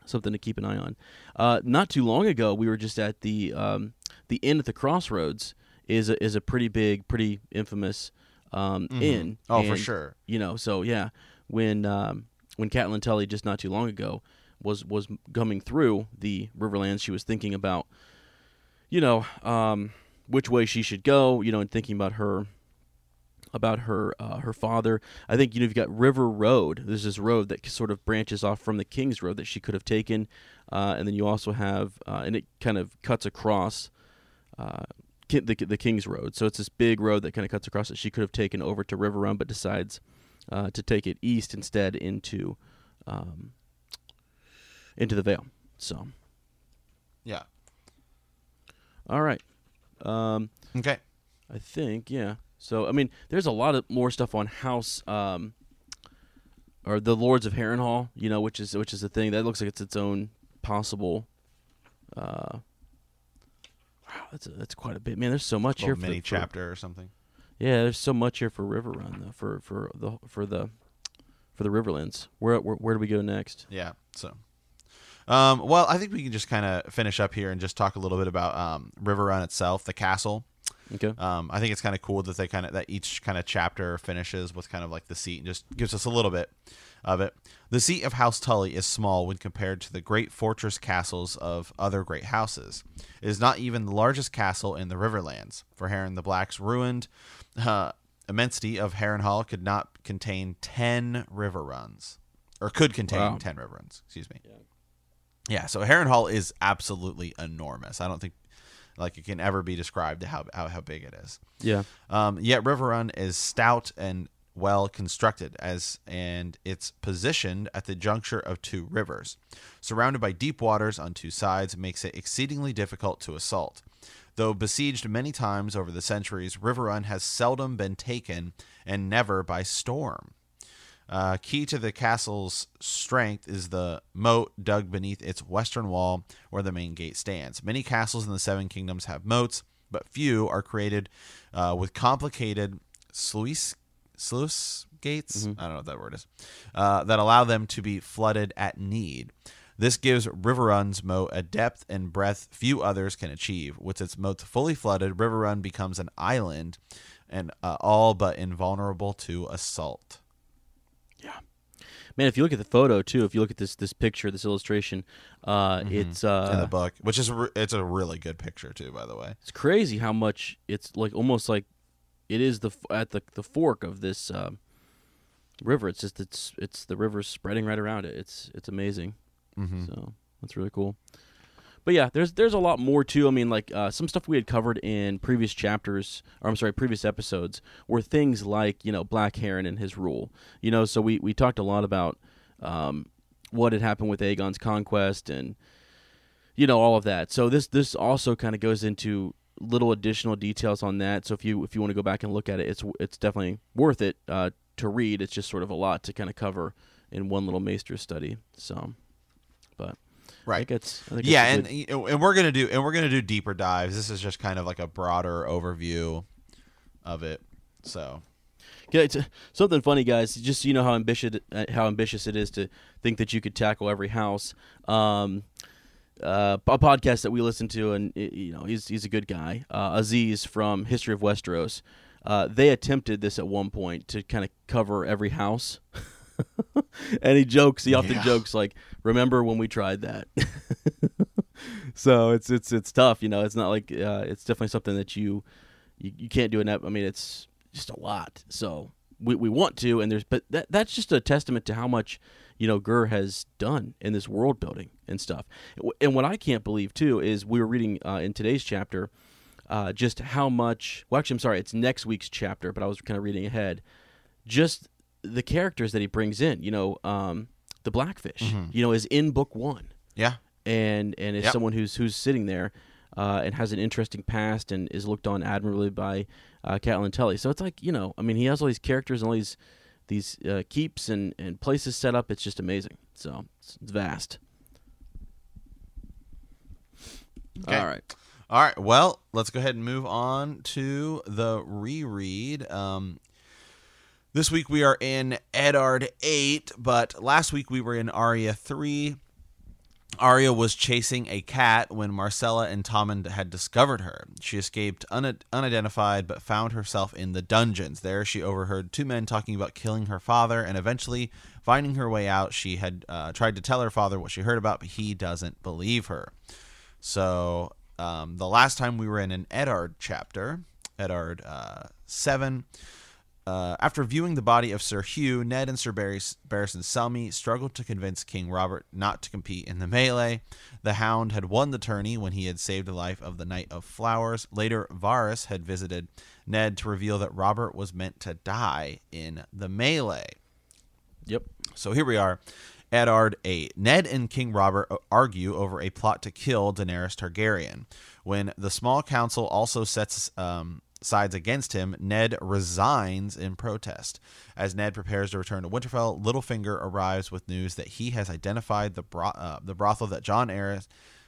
something to keep an eye on. Uh, not too long ago, we were just at the um, the inn at the crossroads. Is a, is a pretty big, pretty infamous um, Mhm. inn. Oh, for sure. You know, so yeah, when um, when Catelyn Tully just not too long ago was was coming through the Riverlands, she was thinking about, you know, um, which way she should go. You know, and thinking about her about her uh, her father. I think you know you've got River Road. There's this road that sort of branches off from the King's Road that she could have taken, uh, and then you also have uh, and it kind of cuts across. Uh, the the King's Road. So it's this big road that kind of cuts across it. She could have taken over to Riverrun, but decides uh, to take it east instead into um, into the Vale. So Yeah. all right, um, Okay. I think yeah. So I mean, there's a lot of more stuff on House. Um, or the Lords of Harrenhal, you know, which is which is a thing that looks like it's its own possible. Uh, wow, that's a, that's quite a bit, man. There's so much here. For- mini for- chapter or something. Yeah, there's so much here for Riverrun though. For for the for the for the Riverlands. Where where, where do we go next? Yeah. So, um, well, I think we can just kind of finish up here and just talk a little bit about um, Riverrun itself, the castle. Okay. Um, I think it's kind of cool that they kind of that each kind of chapter finishes with kind of like the seat and just gives us a little bit of it. The seat of House Tully is small when compared to the great fortress castles of other great houses. It is not even the largest castle in the Riverlands. For Harren the Black's ruined uh, immensity of Harrenhal could not contain ten Riverruns, or could contain Wow. ten Riverruns. Excuse me. Yeah, so Harrenhal is absolutely enormous. I don't think like it can ever be described how how, how big it is. Yeah. Um, yet Riverrun is stout and well constructed as and it's positioned at the juncture of two rivers. Surrounded by deep waters on two sides makes it exceedingly difficult to assault. Though besieged many times over the centuries, Riverrun has seldom been taken and never by storm. Uh, key to the castle's strength is the moat dug beneath its western wall where the main gate stands. Many castles in the Seven Kingdoms have moats, but few are created uh, with complicated sluice, sluice gates. I don't know what that word is. Uh, that allow them to be flooded at need. This gives Riverrun's moat a depth and breadth few others can achieve. With its moat fully flooded, Riverrun becomes an island and uh, all but invulnerable to assault. Yeah. Man, if you look at the photo too, if you look at this this picture, this illustration, uh, it's uh, in the book, which is re- it's a really good picture too, by the way. it's crazy how much it's like almost like it is the at the the fork of this uh, river. It's just it's it's the river spreading right around it. It's it's amazing. Mm-hmm. So that's really cool. But yeah, there's there's a lot more too. I mean, like uh, some stuff we had covered in previous chapters, or I'm sorry, previous episodes, were things like you know Black Harren and his rule. You know, so we we talked a lot about um, what had happened with Aegon's conquest and you know all of that. So this this also kind of goes into little additional details on that. So if you if you want to go back and look at it, it's it's definitely worth it uh, to read. It's just sort of a lot to kind of cover in one little Maester study. So, but I Right. think it's I think Yeah, it's and good- and we're gonna do and we're gonna do deeper dives. This is just kind of like a broader overview of it. So Yeah, it's, uh, something funny, guys. Just so you know how ambitious uh, how ambitious it is to think that you could tackle every house. Um, uh, a podcast that we listen to, and you know he's he's a good guy. Uh, Aziz from History of Westeros. Uh, they attempted this at one point to kind of cover every house, and he jokes. He often Yeah. jokes like, "Remember when we tried that?" so it's it's it's tough. You know, it's not like uh, it's definitely something that you you, you can't do an ep- I mean, it's just a lot. So we, we want to, and there's but that that's just a testament to how much you know Gurr has done in this world building and stuff. And what I can't believe too is we were reading uh, in today's chapter uh, just how much. Well, actually, I'm sorry, it's next week's chapter, but I was kind of reading ahead. Just the characters that he brings in. You know, um, the Blackfish. You know, is in book one yeah, and and is Yep. someone who's who's sitting there uh, and has an interesting past and is looked on admirably by uh, Catelyn Tully. So it's like you know, I mean, he has all these characters and all these these uh, keeps and and places set up. It's just amazing. So it's, vast. Okay. All right. All right. Well, let's go ahead and move on to the reread. Um, this week we are in Eddard 8, but last week we were in Arya 3. Arya was chasing a cat when Myrcella and Tommen had discovered her. She escaped un- unidentified but found herself in the dungeons. There, she overheard two men talking about killing her father, and eventually, finding her way out, she had uh, tried to tell her father what she heard about, but he doesn't believe her. So, um, the last time we were in an Eddard chapter, Eddard uh, 7, uh, after viewing the body of Sir Hugh, Ned and Sir Barris, Barristan Selmy struggled to convince King Robert not to compete in the melee. The Hound had won the tourney when he had saved the life of the Knight of Flowers. Later, Varys had visited Ned to reveal that Robert was meant to die in the melee. Yep. So here we are. Eddard 8. Ned and King Robert argue over a plot to kill Daenerys Targaryen. When the small council also sets um, sides against him, Ned resigns in protest. As Ned prepares to return to Winterfell, Littlefinger arrives with news that he has identified the bro- uh, the brothel that Jon Arryn,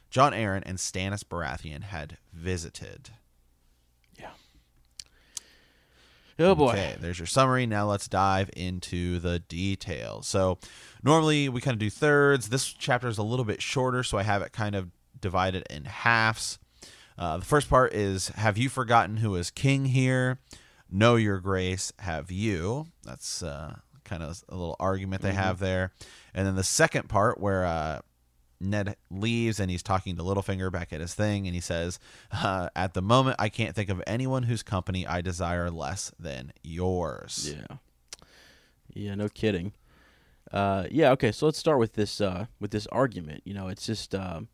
Jon Arryn and Stannis Baratheon had visited. Yeah. Oh boy. Okay, there's your summary. Now let's dive into the details. So, normally we kind of do thirds. This chapter is a little bit shorter, so I have it kind of divided in halves. Uh, the first part is Have you forgotten who is king here? Know your grace, have you? That's uh, kind of a little argument they have there. And then the second part, where uh, Ned leaves and he's talking to Littlefinger back at his thing, and he says, uh, At the moment, I can't think of anyone whose company I desire less than yours. Yeah. Yeah, no kidding. Uh, yeah, okay, so let's start with this uh, with this argument. You know, it's just um,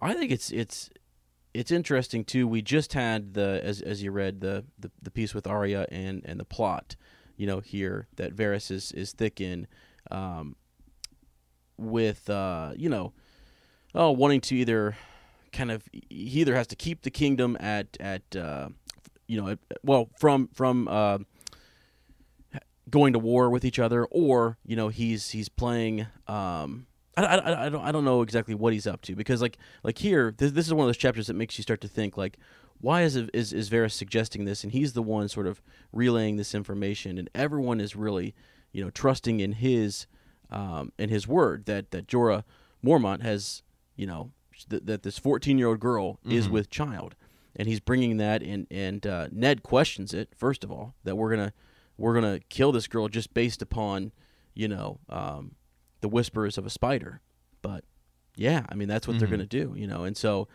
I think it's it's it's interesting too. We just had the as as you read the the, the piece with Arya and and the plot, you know, here that Varys is is thick in, um, with uh, you know, oh wanting to either kind of he either has to keep the kingdom at at uh, you know well from from uh, going to war with each other or you know he's he's playing um I, I, I don't I don't know exactly what he's up to because like like here this, this is one of those chapters that makes you start to think like why is is is Varys suggesting this? And he's the one sort of relaying this information and everyone is really you know trusting in his um in his word that that Jorah Mormont has you know th- that this 14 year old girl is with child. And he's bringing that in and uh, Ned questions it first of all that we're gonna we're gonna kill this girl just based upon you know um, the whispers of a spider. But yeah i mean that's what they're gonna do you know? And so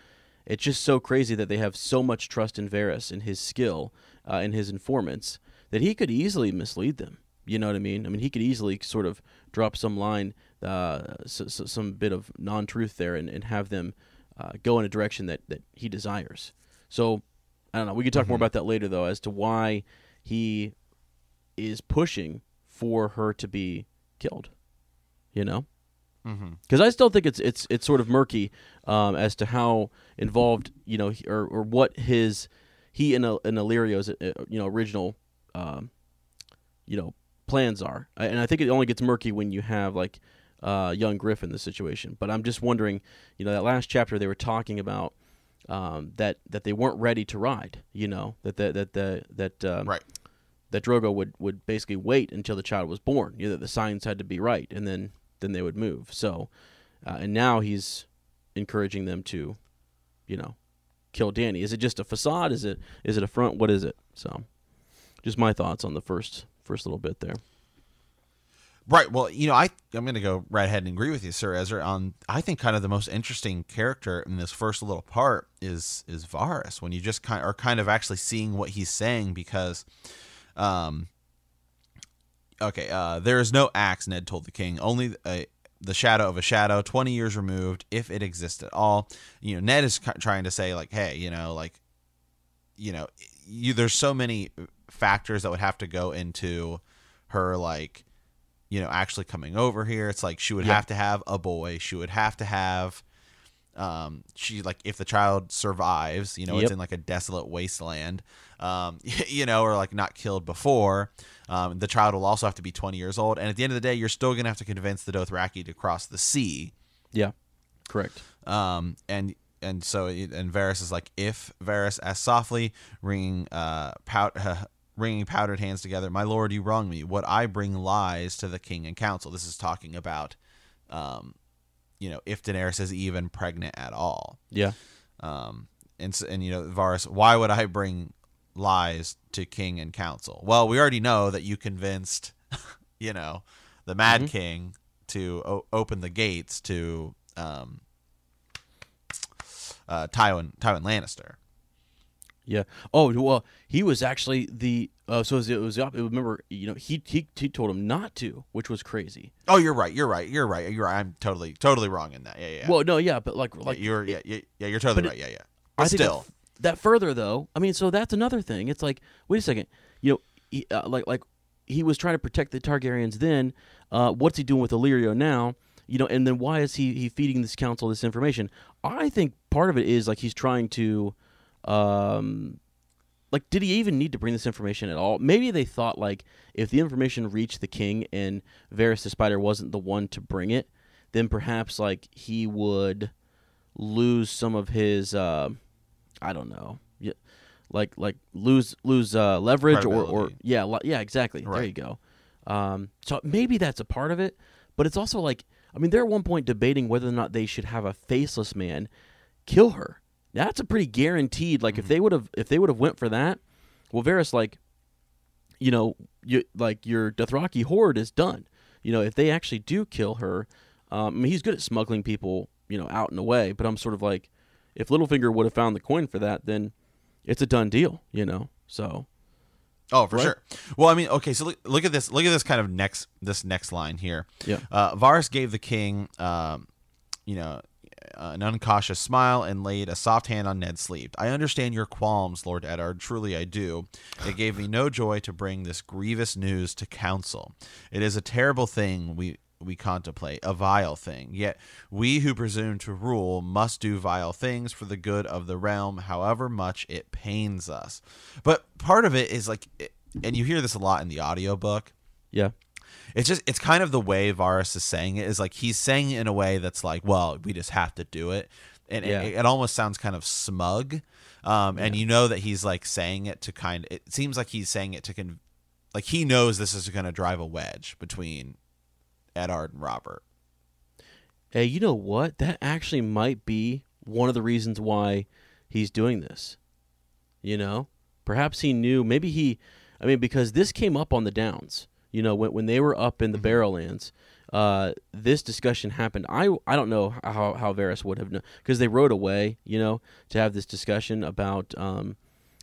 it's just so crazy that they have so much trust in Varys and his skill uh, and his informants that he could easily mislead them you know what i mean? I mean he could easily sort of drop some line uh, s s- some bit of non-truth there and, and have them uh, go in a direction that, that he desires. So I don't know. We could talk more about that later, though, as to why he is pushing for her to be killed. You know, Mm-hmm. because I still think it's it's it's sort of murky um, as to how involved you know he- or or what his he and and Illyrio's uh, you know original um, you know plans are, I- and I think it only gets murky when you have like uh, young Griff in the situation. But I'm just wondering, you know, that last chapter they were talking about um, that that they weren't ready to ride. You know that the, that the that um, Right. that Drogo would, would basically wait until the child was born. You know, that the signs had to be right, and then then they would move. So, uh, and now he's encouraging them to, you know, kill Danny. Is it just a facade? Is it is it a front? What is it? So, just my thoughts on the first first little bit there. Right. Well, you know, I I'm going to go right ahead and agree with you, Sir Ezra. On I think kind of the most interesting character in this first little part is is Varys. when you just kind are kind of actually seeing what he's saying because, um, okay, uh, there is no axe. Ned told the king. Only a, the shadow of a shadow, twenty years removed, if it exists at all. You know, Ned is trying to say like, hey, you know, like, you know, you there's so many factors that would have to go into her like you know, actually coming over here. It's like she would Yeah. have to have a boy. She would have to have, um, she like if the child survives, you know, Yep. it's in like a desolate wasteland, um, you know, or like not killed before. Um, the child will also have to be 20 years old, and at the end of the day, you're still gonna have to convince the Dothraki to cross the sea. Yeah, correct. Um, and and so it- and Varys is like, if Varys asks softly, wringing uh, pout, wringing powdered hands together, my lord, you wrong me. What I bring lies to the king and council. This is talking about, um, you know, if Daenerys is even pregnant at all. Yeah, Um, and and you know, Varys, why would I bring lies to king and council? Well, we already know that you convinced, you know, the Mad Mhm. King to o- open the gates to um, uh, Tywin Tywin Lannister. Yeah. Oh well, he was actually the. Uh, so it was, it was. Remember, you know, he, he he told him not to, which was crazy. Oh, you're right. You're right. You're right. You're right. I'm totally totally wrong in that. Yeah, yeah. Well, no, yeah, but like Yeah, like you're yeah, yeah, yeah you're totally right. Yeah, yeah. I But think still, that, that further though. I mean, so that's another thing. It's like, wait a second. You know, he, uh, like like he was trying to protect the Targaryens then. Uh, what's he doing with Illyrio now? You know, and then why is he he feeding this council this information? I think part of it is like he's trying to, um, like, did he even need to bring this information at all? Maybe they thought like if the information reached the king and Varys the Spider wasn't the one to bring it, then perhaps like he would lose some of his. Uh, I don't know. Yeah, like like lose lose uh, leverage or or yeah li- yeah exactly. There you go. Um, so maybe that's a part of it, but it's also like I mean they're at one point debating whether or not they should have a faceless man kill her. Now, That's a pretty guaranteed. Like if they would have if they would have went for that, well Varys like, you know, you like your Dothraki horde is done. You know if they actually do kill her, um, I mean he's good at smuggling people you know out and away, but I'm sort of like, if Littlefinger would have found the coin for that, then it's a done deal. You know, so Oh, for Right? sure. Well, I mean, okay, so look, look at this. Look at this kind of next this next line here. Yeah. Uh, Varys gave the king, um, you know, an uncautious smile and laid a soft hand on Ned's sleeve. I understand your qualms, Lord Eddard. Truly, I do. It gave me no joy to bring this grievous news to council. It is a terrible thing we we contemplate, a vile thing. Yet we who presume to rule must do vile things for the good of the realm, however much it pains us. But part of it is like, and you hear this a lot in the audiobook. yeah, It's just it's kind of the way Varys is saying it is like he's saying it in a way that's like, well, we just have to do it, and Yeah. it, it almost sounds kind of smug. Um, and you know that he's like saying it to kind. It seems like he's saying it to con, like he knows this is going to drive a wedge between Eddard and Robert. Hey, you know what? That actually might be one of the reasons why he's doing this. You know, perhaps he knew. Maybe he. I mean, because this came up on the Downs. You know, when when they were up in the Barrowlands, uh, this discussion happened. I I don't know how how Varys would have known because they rode away. You know, to have this discussion about um,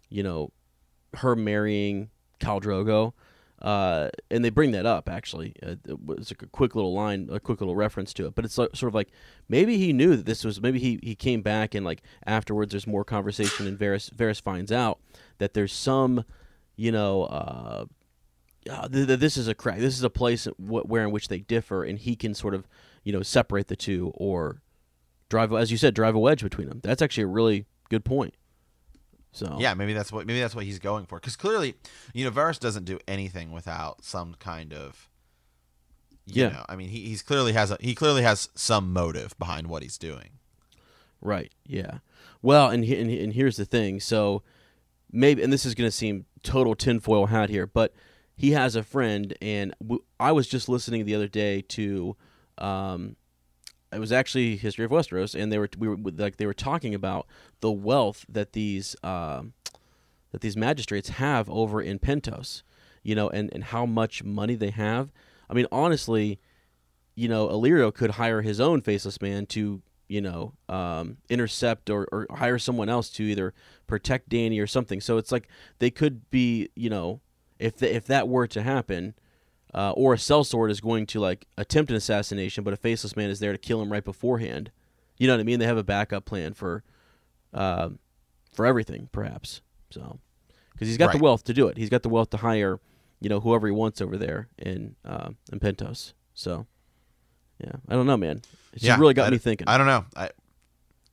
you know, her marrying Khal Drogo. Uh, and they bring that up actually. Uh, it was like a quick little line, a quick little reference to it. But it's like, sort of like maybe he knew that this was. Maybe he, he came back and like afterwards, there's more conversation, and Varys Varys finds out that there's some, you know, uh, uh, th- th- this is a crack. This is a place w- where in which they differ, and he can sort of, you know, separate the two or drive, as you said, drive a wedge between them. That's actually a really good point. So Yeah, maybe that's what maybe that's what he's going for. Because clearly, you know, Varys doesn't do anything without some kind of. You Yeah. know, I mean, he he's clearly has a he clearly has some motive behind what he's doing. Right. Yeah. Well, and and, and here's the thing. So maybe, and this is going to seem total tinfoil hat here, but he has a friend, and w- I was just listening the other day to, um, it was actually History of Westeros, and they were we were like they were talking about the wealth that these um, that these magistrates have over in Pentos, you know, and and how much money they have. I mean, honestly, you know, Illyrio could hire his own faceless man to, you know, um, intercept or, or hire someone else to either protect Danny or something. So it's like they could be, you know, if the, if that were to happen, uh, or a sellsword is going to like attempt an assassination, but a faceless man is there to kill him right beforehand. You know what I mean? They have a backup plan for, um, for everything, perhaps. So, because he's got the wealth to do it. He's got the wealth to hire, you know, whoever he wants over there in uh, in Pentos. So, yeah, I don't know, man. It's just really got I me thinking. I don't know. I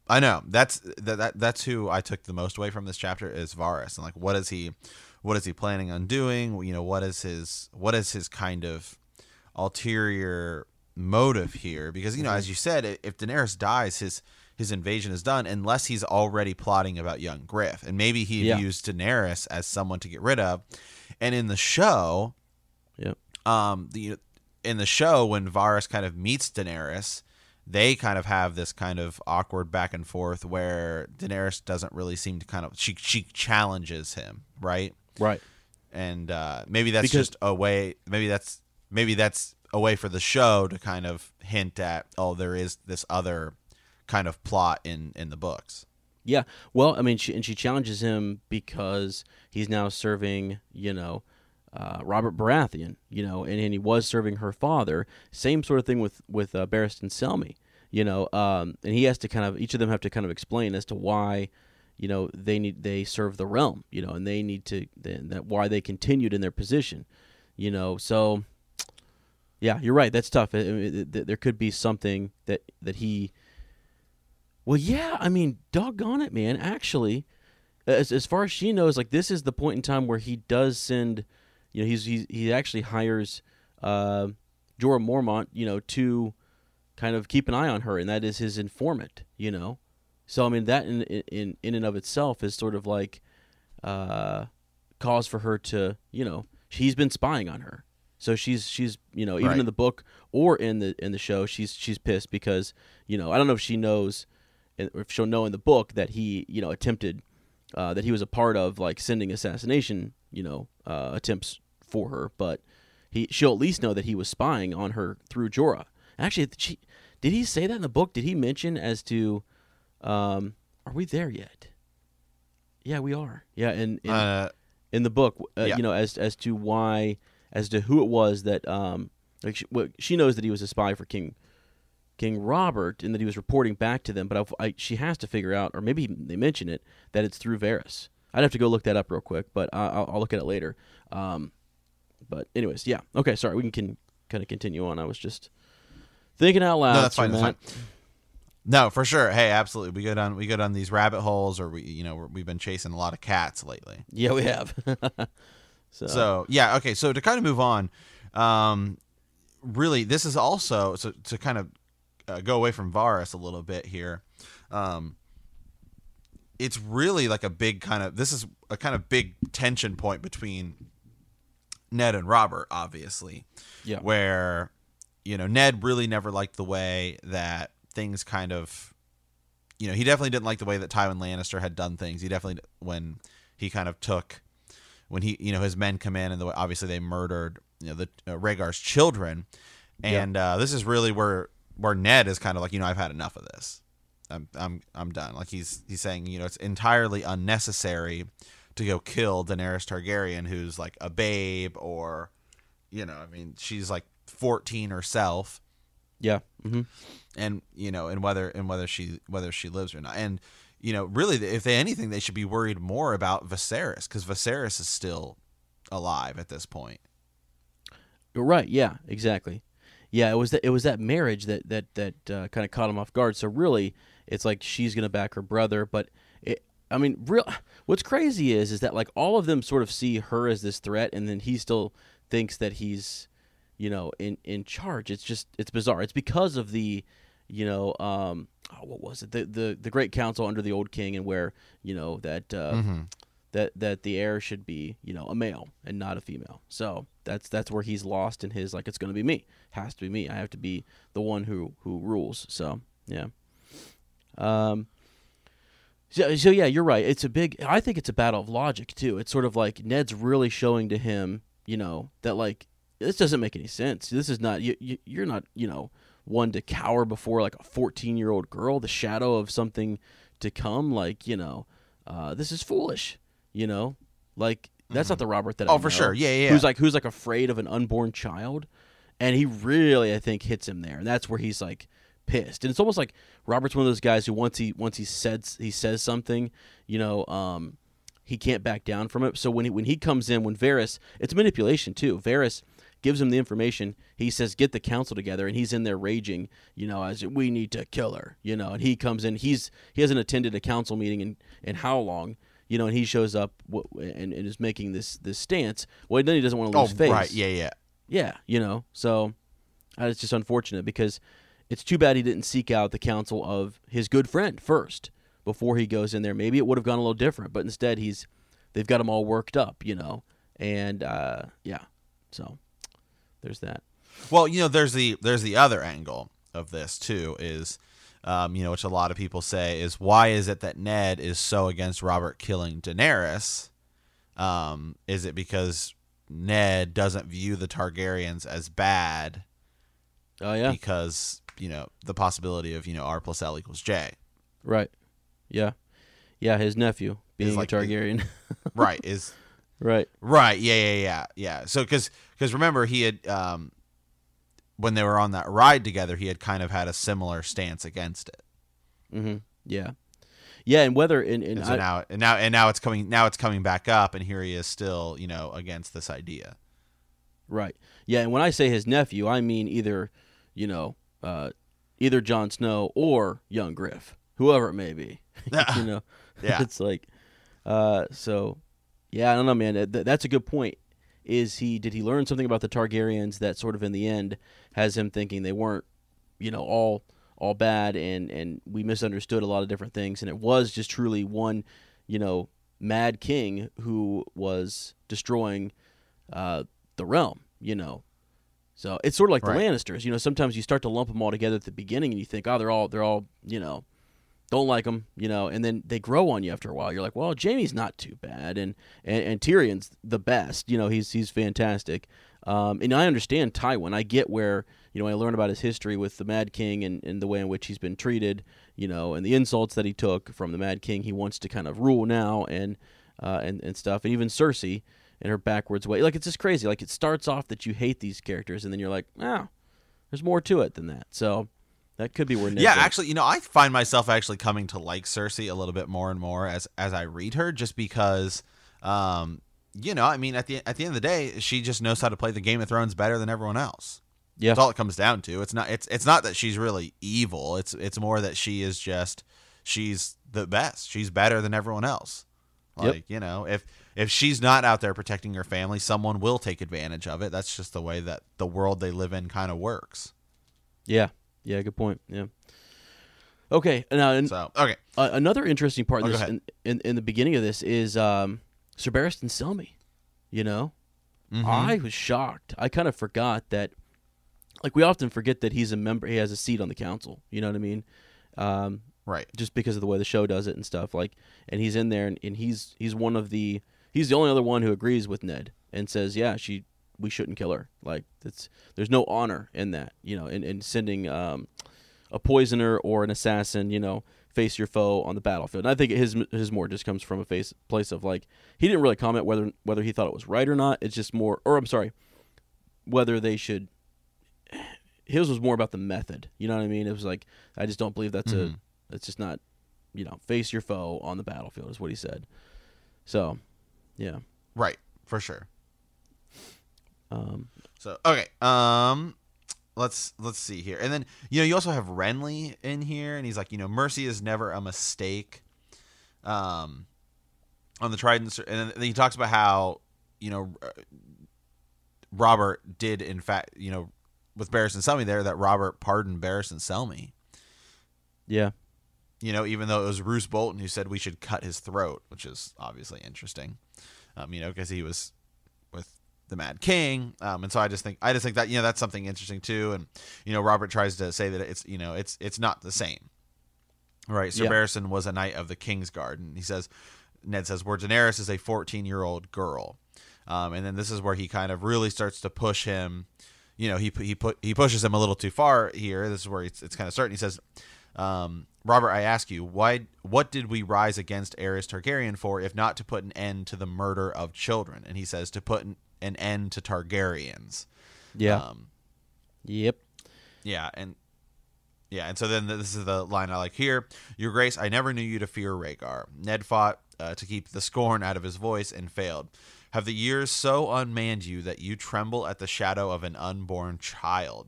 I know that's that, that that's who I took the most away from this chapter is Varys and like what is he what is he planning on doing? You know, what is his what is his kind of ulterior motive here? Because you know, as you said, if Daenerys dies, his his invasion is done unless he's already plotting about young Griff, and maybe he Yeah. views Daenerys as someone to get rid of. And in the show, Yep. um the in the show when Varys kind of meets Daenerys, they kind of have this kind of awkward back and forth where Daenerys doesn't really seem to kind of she she challenges him, right? Right. And uh, maybe that's Because- just a way. Maybe that's maybe that's a way for the show to kind of hint at oh there is this other kind of plot in in the books. Yeah. Well, I mean, she, and she challenges him because he's now serving, you know, uh, Robert Baratheon, you know, and, and he was serving her father. Same sort of thing with with uh, Barristan Selmy, you know, um, and he has to kind of each of them have to kind of explain as to why, you know, they need they serve the realm, you know, and they need to then that why they continued in their position, you know. So, yeah, you're right. That's tough. It, it, it, there could be something that that he. Well, yeah, I mean, doggone it, man. Actually, as as far as she knows, like this is the point in time where he does send you know, he's, he's he actually hires uh, Jorah Mormont, you know, to kind of keep an eye on her, and that is his informant. You know, so I mean that in in in and of itself is sort of like uh, cause for her to you know he's been spying on her. So she's she's you know even Right. in the book or in the in the show she's she's pissed because you know I don't know if she knows if she'll know in the book that he you know attempted uh, that he was a part of like sending assassination you know uh, attempts for her, but he she'll at least know that he was spying on her through Jorah. Actually, she, did he say that in the book? Did he mention as to um, are we there yet? Yeah, we are. Yeah, in in, Uh, in the book, uh, yeah. you know, as as to why, as to who it was that um, like she, well, she knows that he was a spy for King King Robert and that he was reporting back to them. But I, I, she has to figure out, or maybe they mention it, that it's through Varys. I'd have to go look that up real quick, but I, I'll, I'll look at it later. Um, but anyways, yeah. Okay, sorry. We can, can kind of continue on. I was just thinking out loud. no, that's fine. That's fine. No, for sure. Hey, absolutely. We go down we go down these rabbit holes, or we you know we're, we've been chasing a lot of cats lately. Yeah, we have. so, So yeah, okay. So to kind of move on, um, really, this is also so to kind of uh, go away from Varys a little bit here. Um, it's really like a big kind of this is a kind of big tension point between Ned and Robert, obviously, yeah, where you know Ned really never liked the way that things kind of you know he definitely didn't like the way that Tywin Lannister had done things. He definitely when he kind of took when he you know his men come in and the way obviously they murdered you know the uh, Rhaegar's children, and uh, this is really where where Ned is kind of like you know I've had enough of this. I'm I'm I'm done. Like he's he's saying you know it's entirely unnecessary to go kill Daenerys Targaryen who's like a babe or you know I mean she's like 14 herself yeah, hmm and you know and whether and whether she whether she lives or not and you know really if they anything they should be worried more about Viserys cuz Viserys is still alive at this point. Right. Yeah. Exactly. Yeah. It was that. It was that marriage that that that uh, kind of caught him off guard. So really, it's like she's gonna back her brother, but it. I mean, real. What's crazy is is that like all of them sort of see her as this threat, and then he still thinks that he's, you know, in in charge. It's just it's bizarre. It's because of the, you know, um, oh, what was it? The the the Great Council under the Old King, and where you know that uh, Mhm. that that the heir should be you know a male and not a female so that's that's where he's lost in his like it's going to be me has to be me i have to be the one who who rules so yeah um so, so yeah you're right it's a big i think it's a battle of logic too it's sort of like ned's really showing to him you know that like this doesn't make any sense. This is not you, you you're not you know one to cower before like a 14 year old girl the shadow of something to come like you know uh, this is foolish you know? Like that's not the robert that I Oh, for know, sure. Yeah, yeah, who's like who's like afraid of an unborn child and he really i think hits him there and that's where he's like pissed. And it's almost like robert's one of those guys who once he once he says he says something you know um he can't back down from it. So when he when he comes in when Varys it's manipulation too. Varys gives him the information he says get the council together and he's in there raging you know as we need to kill her you know and he comes in he's he hasn't attended a council meeting in in how long you know and he shows up w- and, and is making this this stance well then he doesn't want to Oh, lose face right. Yeah, yeah. yeah, you know. So uh, it's just unfortunate because it's too bad he didn't seek out the counsel of his good friend first before he goes in there. Maybe it would have gone a little different, but instead he's they've got him all worked up, you know. And uh, yeah, so there's that. Well, you know, there's the there's the other angle of this too is um, you know, which a lot of people say is why is it that Ned is so against Robert killing Daenerys? Um, is it because Ned doesn't view the Targaryens as bad Oh yeah, because, you know, the possibility of, you know, R plus L equals J. right. Yeah, Yeah, his nephew being like- a Targaryen. right is right. right yeah yeah yeah yeah so because because remember he had um when they were on that ride together he had kind of had a similar stance against it hmm Yeah. Yeah, and whether and, and and so I- now and now and now it's coming now it's coming back up and here he is still you know against this idea Right. Yeah, and when I say his nephew, I mean either, you know, uh, either Jon Snow or young Griff, whoever it may be. you know, Yeah. it's like, uh, so, yeah, I don't know, man. That, that's a good point. Is he did he learn something about the Targaryens that sort of in the end has him thinking they weren't, you know, all all bad and and we misunderstood a lot of different things and it was just truly one, you know, mad king who was destroying uh, the realm, you know. So it's sort of like Right. the Lannisters, you know. Sometimes you start to lump them all together at the beginning, and you think, oh, they're all they're all you know, don't like them, you know, and then they grow on you after a while. You're like, well, Jaime's not too bad, and and, and Tyrion's the best, you know. He's he's fantastic, um, and I understand Tywin. I get where you know I learn about his history with the Mad King and, and the way in which he's been treated, you know, and the insults that he took from the Mad King. He wants to kind of rule now, and uh, and and stuff, and even Cersei in her backwards way. Like it's just crazy. Like it starts off that you hate these characters, and then you're like, oh, there's more to it than that. So that could be where Ned yeah goes. actually you know i find myself actually coming to like cersei a little bit more and more as as i read her just because um you know i mean at the at the end of the day she just knows how to play the game of thrones better than everyone else yeah, That's all it comes down to. It's not it's it's not that she's really evil. It's it's more that she is just she's the best. She's better than everyone else. Yep. Like, you know, if if she's not out there protecting her family, someone will take advantage of it. That's just the way that the world they live in kind of works. yeah, yeah. Good point. Yeah. Okay, now and, So, okay. uh, another interesting part in, Oh, this, in, in in the beginning of this is um, Sir Barristan Selmy. You know, Mhm. I was shocked. I kind of forgot that. Like we often forget that he's a member. He has a seat on the council. You know what I mean? Um, right. just because of the way the show does it and stuff. Like, and he's in there, and, and he's he's one of the he's the only other one who agrees with Ned and says, yeah, she we shouldn't kill her. Like, it's there's no honor in that, you know, in, in sending um, a poisoner or an assassin, you know, face your foe on the battlefield. And I think his his more just comes from a face place of like he didn't really comment whether whether he thought it was right or not. It's just more, or I'm sorry, whether they should. His was more about the method. You know what I mean? It was like I just don't believe that's a Mhm. it's just not, you know, face your foe on the battlefield is what he said. So, yeah. Right. For sure. Um, So, okay. Um let's let's see here. And then, you know, you also have Renly in here and he's like, you know, mercy is never a mistake. Um on the Trident and then he talks about how, you know, uh, Robert did in fact, you know, with Barristan Selmy there that Robert pardoned Barristan Selmy. yeah. You know, even though it was Roose Bolton who said we should cut his throat, which is obviously interesting. Um, you know, because he was the Mad King, um, and so I just think I just think that you know that's something interesting too. And you know, Robert tries to say that it's you know it's it's not the same, right? Sir Yeah. Barristan was a knight of the King's Guard, and he says Ned says where Daenerys is a 14 year old girl, um, and then this is where he kind of really starts to push him. You know, he he put he pushes him a little too far here. This is where it's, it's kind of certain. He says, um, "Robert, I ask you, why? What did we rise against Aerys Targaryen for, if not to put an end to the murder of children?" And he says to put an, an end to Targaryens. Yeah. Um, yep. yeah, and yeah, and so then this is the line I like here. Your Grace, I never knew you to fear Rhaegar. Ned fought uh, to keep the scorn out of his voice and failed. Have the years so unmanned you that you tremble at the shadow of an unborn child?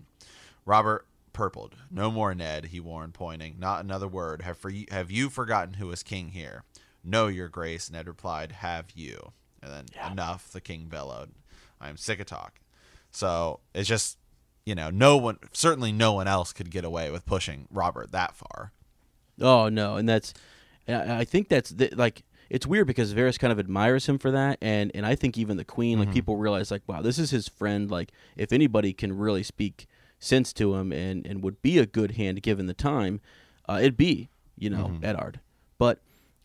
Robert purpled. No more, Ned, he warned, pointing. Not another word. Have for you, have you forgotten who is king here? No, Your Grace, Ned replied. Have you? And then Yeah. enough, the king bellowed. I am sick of talk. So it's just you know, no one, certainly no one else could get away with pushing Robert that far. Oh no, and that's, I think that's the, like it's weird because Varys kind of admires him for that, and and I think even the Queen, like mm-hmm. people realize like, wow, this is his friend. Like if anybody can really speak sense to him and and would be a good hand given the time, uh, it'd be you know Eddard. But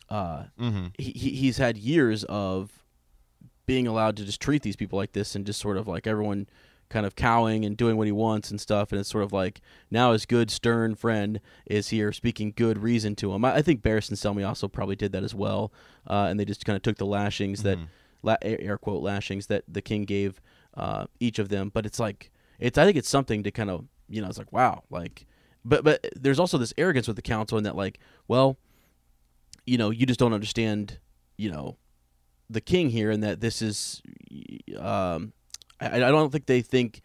uh, Mm-hmm. he, he- he's had years of being allowed to just treat these people like this and just sort of like everyone kind of cowing and doing what he wants and stuff. And it's sort of like now his good stern friend is here speaking good reason to him. I, I think and Selmy also probably did that as well, uh, and they just kind of took the lashings that la- air quote lashings that the king gave uh, each of them. But it's like it's I think it's something to kind of you know it's like wow like but but there's also this arrogance with the council in that like well you know you just don't understand you know the king here and that this is um I, I don't think they think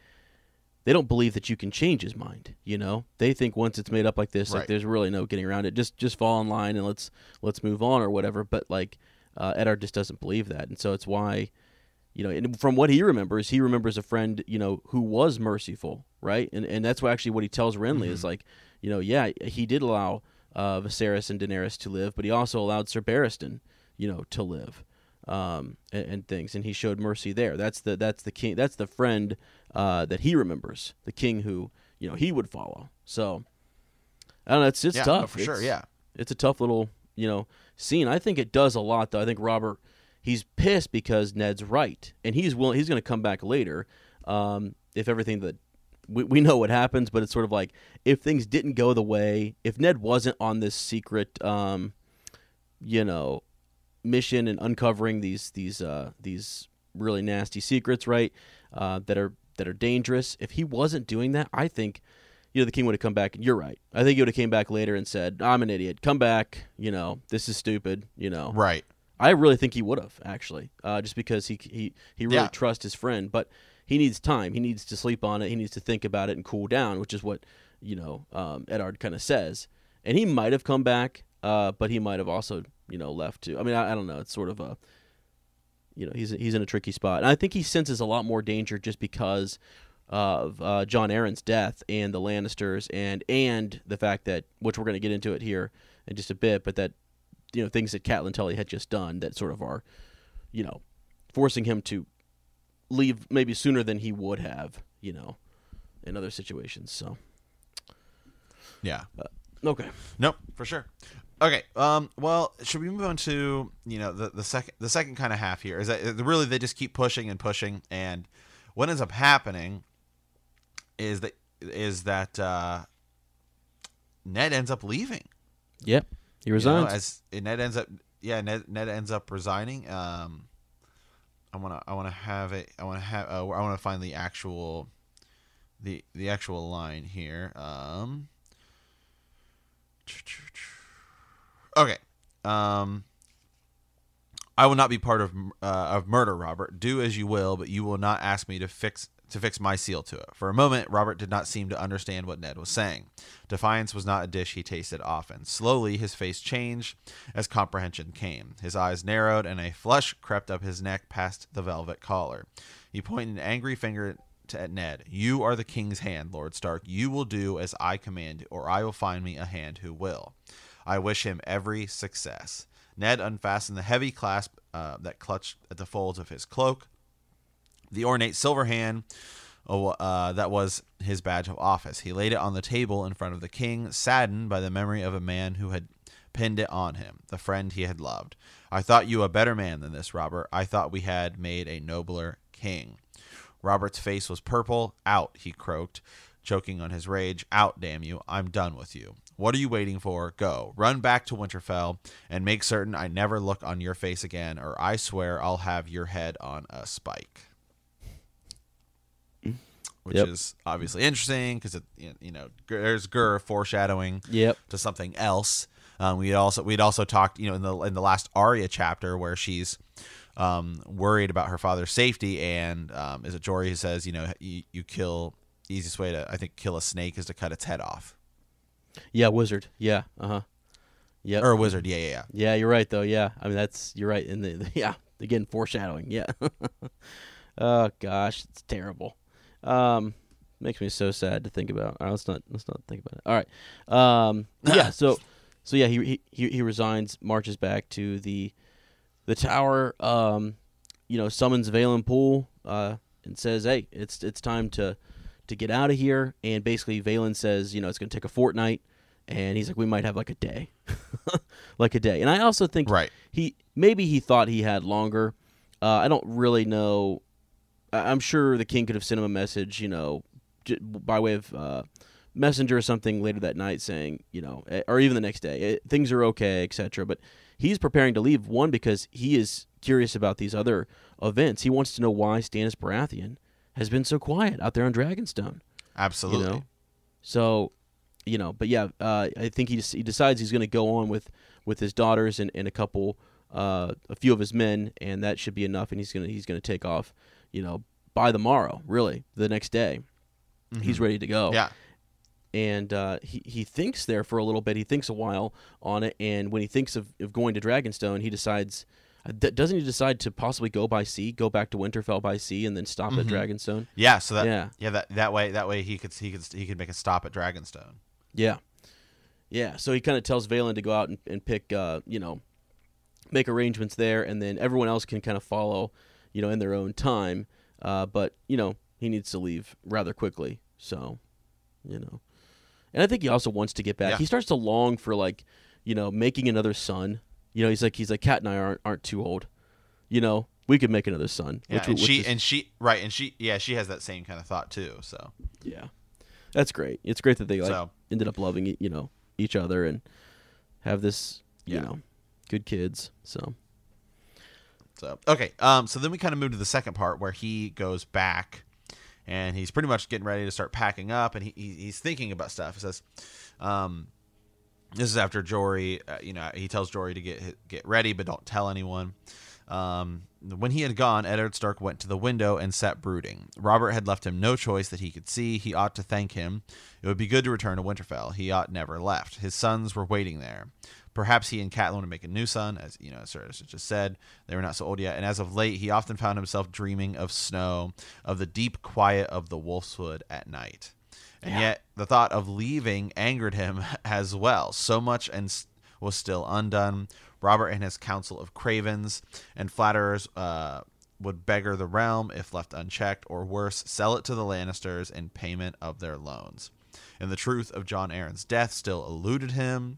they don't believe that you can change his mind you know? They think once it's made up like this like there's really no getting around it. Just just fall in line and let's let's move on or whatever. But like uh, Eddard just doesn't believe that. And so it's why you know and from what he remembers he remembers a friend you know who was merciful right and and that's what actually what he tells Renly is like you know yeah he did allow uh, Viserys and Daenerys to live but he also allowed Sir Barristan you know to live um, and, and things, and he showed mercy there. That's the that's the king. That's the friend uh, that he remembers, the king who you know he would follow. So I don't know. It's it's Yeah, tough no, for sure, yeah. it's a tough little you know scene. I think it does a lot though. I think Robert he's pissed because Ned's right, and he's willing. He's going to come back later um, if everything that we, we know what happens, but it's sort of like if things didn't go the way, if Ned wasn't on this secret, um, you know, mission and uncovering these these uh, these really nasty secrets, right? Uh, that are that are dangerous. If he wasn't doing that, I think you know the king would have come back. You're right. I think he would have came back later and said, "I'm an idiot. Come back. You know, this is stupid. You know." Right. I really think he would have actually, uh, just because he he he really Yeah. trusts his friend, but he needs time. He needs to sleep on it. He needs to think about it and cool down, which is what you know um, Eddard kind of says. And he might have come back, uh, but he might have also you know left too. I mean, I, I don't know. It's sort of a you know he's he's in a tricky spot, and I think he senses a lot more danger just because of uh, Jon Arryn's death and the Lannisters, and and the fact that which we're going to get into it here in just a bit, but that you know things that Catelyn Tully had just done that sort of are you know forcing him to leave maybe sooner than he would have, you know, in other situations. So Yeah. okay, Nope, for sure. Okay. Um. Well, should we move on to you know the the second the second kind of half here is that uh, really they just keep pushing and pushing, and what ends up happening is that is that uh, Ned ends up leaving. yep, he you know, resigns. as Ned ends up yeah Ned Ned ends up resigning. Um. I wanna I wanna have it. I wanna have uh, I wanna find the actual the the actual line here. Um. Okay. Um. I will not be part of uh, of murder, Robert. Do as you will, but you will not ask me to fix to fix my seal to it. For a moment, Robert did not seem to understand what Ned was saying. Defiance was not a dish he tasted often. Slowly, his face changed as comprehension came. His eyes narrowed, and a flush crept up his neck past the velvet collar. He pointed an angry finger at Ned. You are the king's hand, Lord Stark. You will do as I command, or I will find me a hand who will. I wish him every success. Ned unfastened the heavy clasp uh, that clutched at the folds of his cloak. The ornate silver hand oh, uh, that was his badge of office. He laid it on the table in front of the king, saddened by the memory of a man who had pinned it on him, the friend he had loved. I thought you a better man than this, Robert. I thought we had made a nobler king. Robert's face was purple. Out, he croaked, choking on his rage. Out, damn you. I'm done with you. What are you waiting for? Go. Run back to Winterfell and make certain I never look on your face again, or I swear I'll have your head on a spike. Which Yep. is obviously interesting because it, you know, there's Gur foreshadowing Yep. to something else. Um, we also we'd also talked, you know, in the in the last Arya chapter where she's um, worried about her father's safety, and um, is it Jory who says, you know, you, you kill easiest way to I think kill a snake is to cut its head off, Yeah, wizard. Yeah. Uh huh. Yeah. or a wizard. Yeah, yeah, yeah. Yeah, you're right though. Yeah, I mean that's you're right. In the, the yeah, again foreshadowing. Yeah. oh gosh, it's terrible. Um, makes me so sad to think about. All right, let's not let's not think about it. All right. Um, yeah. So so yeah, he he he resigns, marches back to the the tower. Um, you know, summons Vayon Poole. Uh, and says, "Hey, it's it's time to to get out of here." And basically, Vayon says, "You know, it's going to take a fortnight." And he's like, "We might have like a day, like a day." And I also think Right. he maybe he thought he had longer. Uh, I don't really know. I'm sure the king could have sent him a message, you know, j- by way of uh, messenger or something later that night, saying, you know, eh, or even the next day, eh, things are okay, etc. But he's preparing to leave. One because he is curious about these other events. He wants to know why Stannis Baratheon has been so quiet out there on Dragonstone. Absolutely. You know, so you know, but yeah, uh, I think he he decides he's going to go on with with his daughters and, and a couple, uh, a few of his men, and that should be enough. And he's gonna he's gonna take off, you know, by the morrow, really, the next day. He's ready to go. Mm-hmm. Yeah. And uh, he he thinks there for a little bit. He thinks a while on it, and when he thinks of, of going to Dragonstone, he decides. uh, Doesn't he decide to possibly go by sea, go back to Winterfell by sea, and then stop at Dragonstone? Yeah. So that Yeah. yeah, that that way that way he could he could he could make a stop at Dragonstone. Yeah, yeah. So he kind of tells Vayon to go out and, and pick, uh, you know, make arrangements there, and then everyone else can kind of follow, you know, in their own time. Uh, but you know, he needs to leave rather quickly. So, you know, and I think he also wants to get back. Yeah. He starts to long for like, you know, making another son. You know, he's like he's like Cat and I aren't aren't too old. You know, we could make another son. Yeah, which, and which she is- and she right and she yeah she has that same kind of thought too. So Yeah, that's great. It's great that they like So- ended up loving you know each other and have this you Yeah. know good kids. So So okay, um, so then we kind of move to the second part where he goes back, and he's pretty much getting ready to start packing up, and he, he he's thinking about stuff. He says, um, "This is after Jory, uh, you know, he tells Jory to get get ready, but don't tell anyone." Um, when he had gone, Eddard Stark went to the window and sat brooding. Robert had left him no choice that he could see. He ought to thank him. It would be good to return to Winterfell. He ought never left. His sons were waiting there. Perhaps he and Catelyn would make a new son, as you know, as Sarah just said. They were not so old yet, and as of late, he often found himself dreaming of snow, of the deep quiet of the Wolfswood at night. And Yeah. yet, the thought of leaving angered him as well. So much and was still undone. Robert and his council of cravens and flatterers uh, would beggar the realm if left unchecked, or worse, sell it to the Lannisters in payment of their loans. And the truth of Jon Arryn's death still eluded him.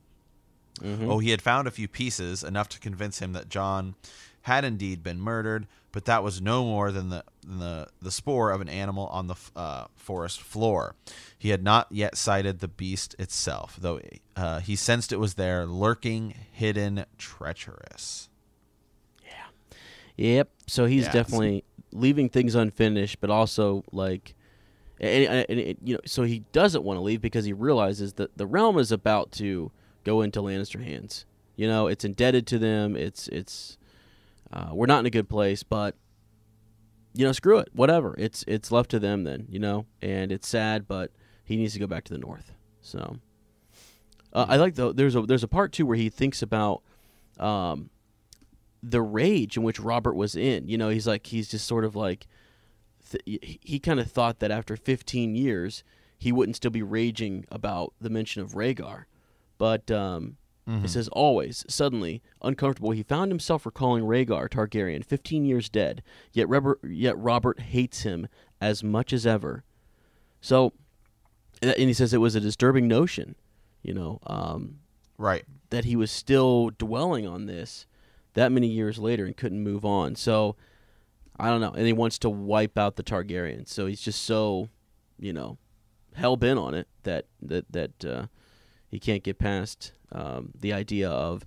Oh, he had found a few pieces, enough to convince him that Jon had indeed been murdered, but that was no more than the than the, the spore of an animal on the uh, forest floor. He had not yet sighted the beast itself, though uh, he sensed it was there, lurking, hidden, treacherous. Yeah. Yep. So he's Yeah. definitely leaving things unfinished, but also like. And, and, and you know, so he doesn't want to leave because he realizes that the realm is about to go into Lannister hands. You know, it's indebted to them. It's it's uh, we're not in a good place, but you know, screw it, whatever. It's it's left to them then. You know, and it's sad, but he needs to go back to the north. So uh, I like the there's a there's a part too where he thinks about um, the rage in which Robert was in. You know, he's like he's just sort of like th- he kind of thought that after 15 years he wouldn't still be raging about the mention of Rhaegar, but um, it says always suddenly uncomfortable he found himself recalling Rhaegar Targaryen 15 years dead yet Robert yet Robert hates him as much as ever. So and he says it was a disturbing notion you know um, Right. that he was still dwelling on this that many years later and couldn't move on. So I don't know. And he wants to wipe out the Targaryens. So he's just so you know hell bent on it that that that uh, he can't get past um, the idea of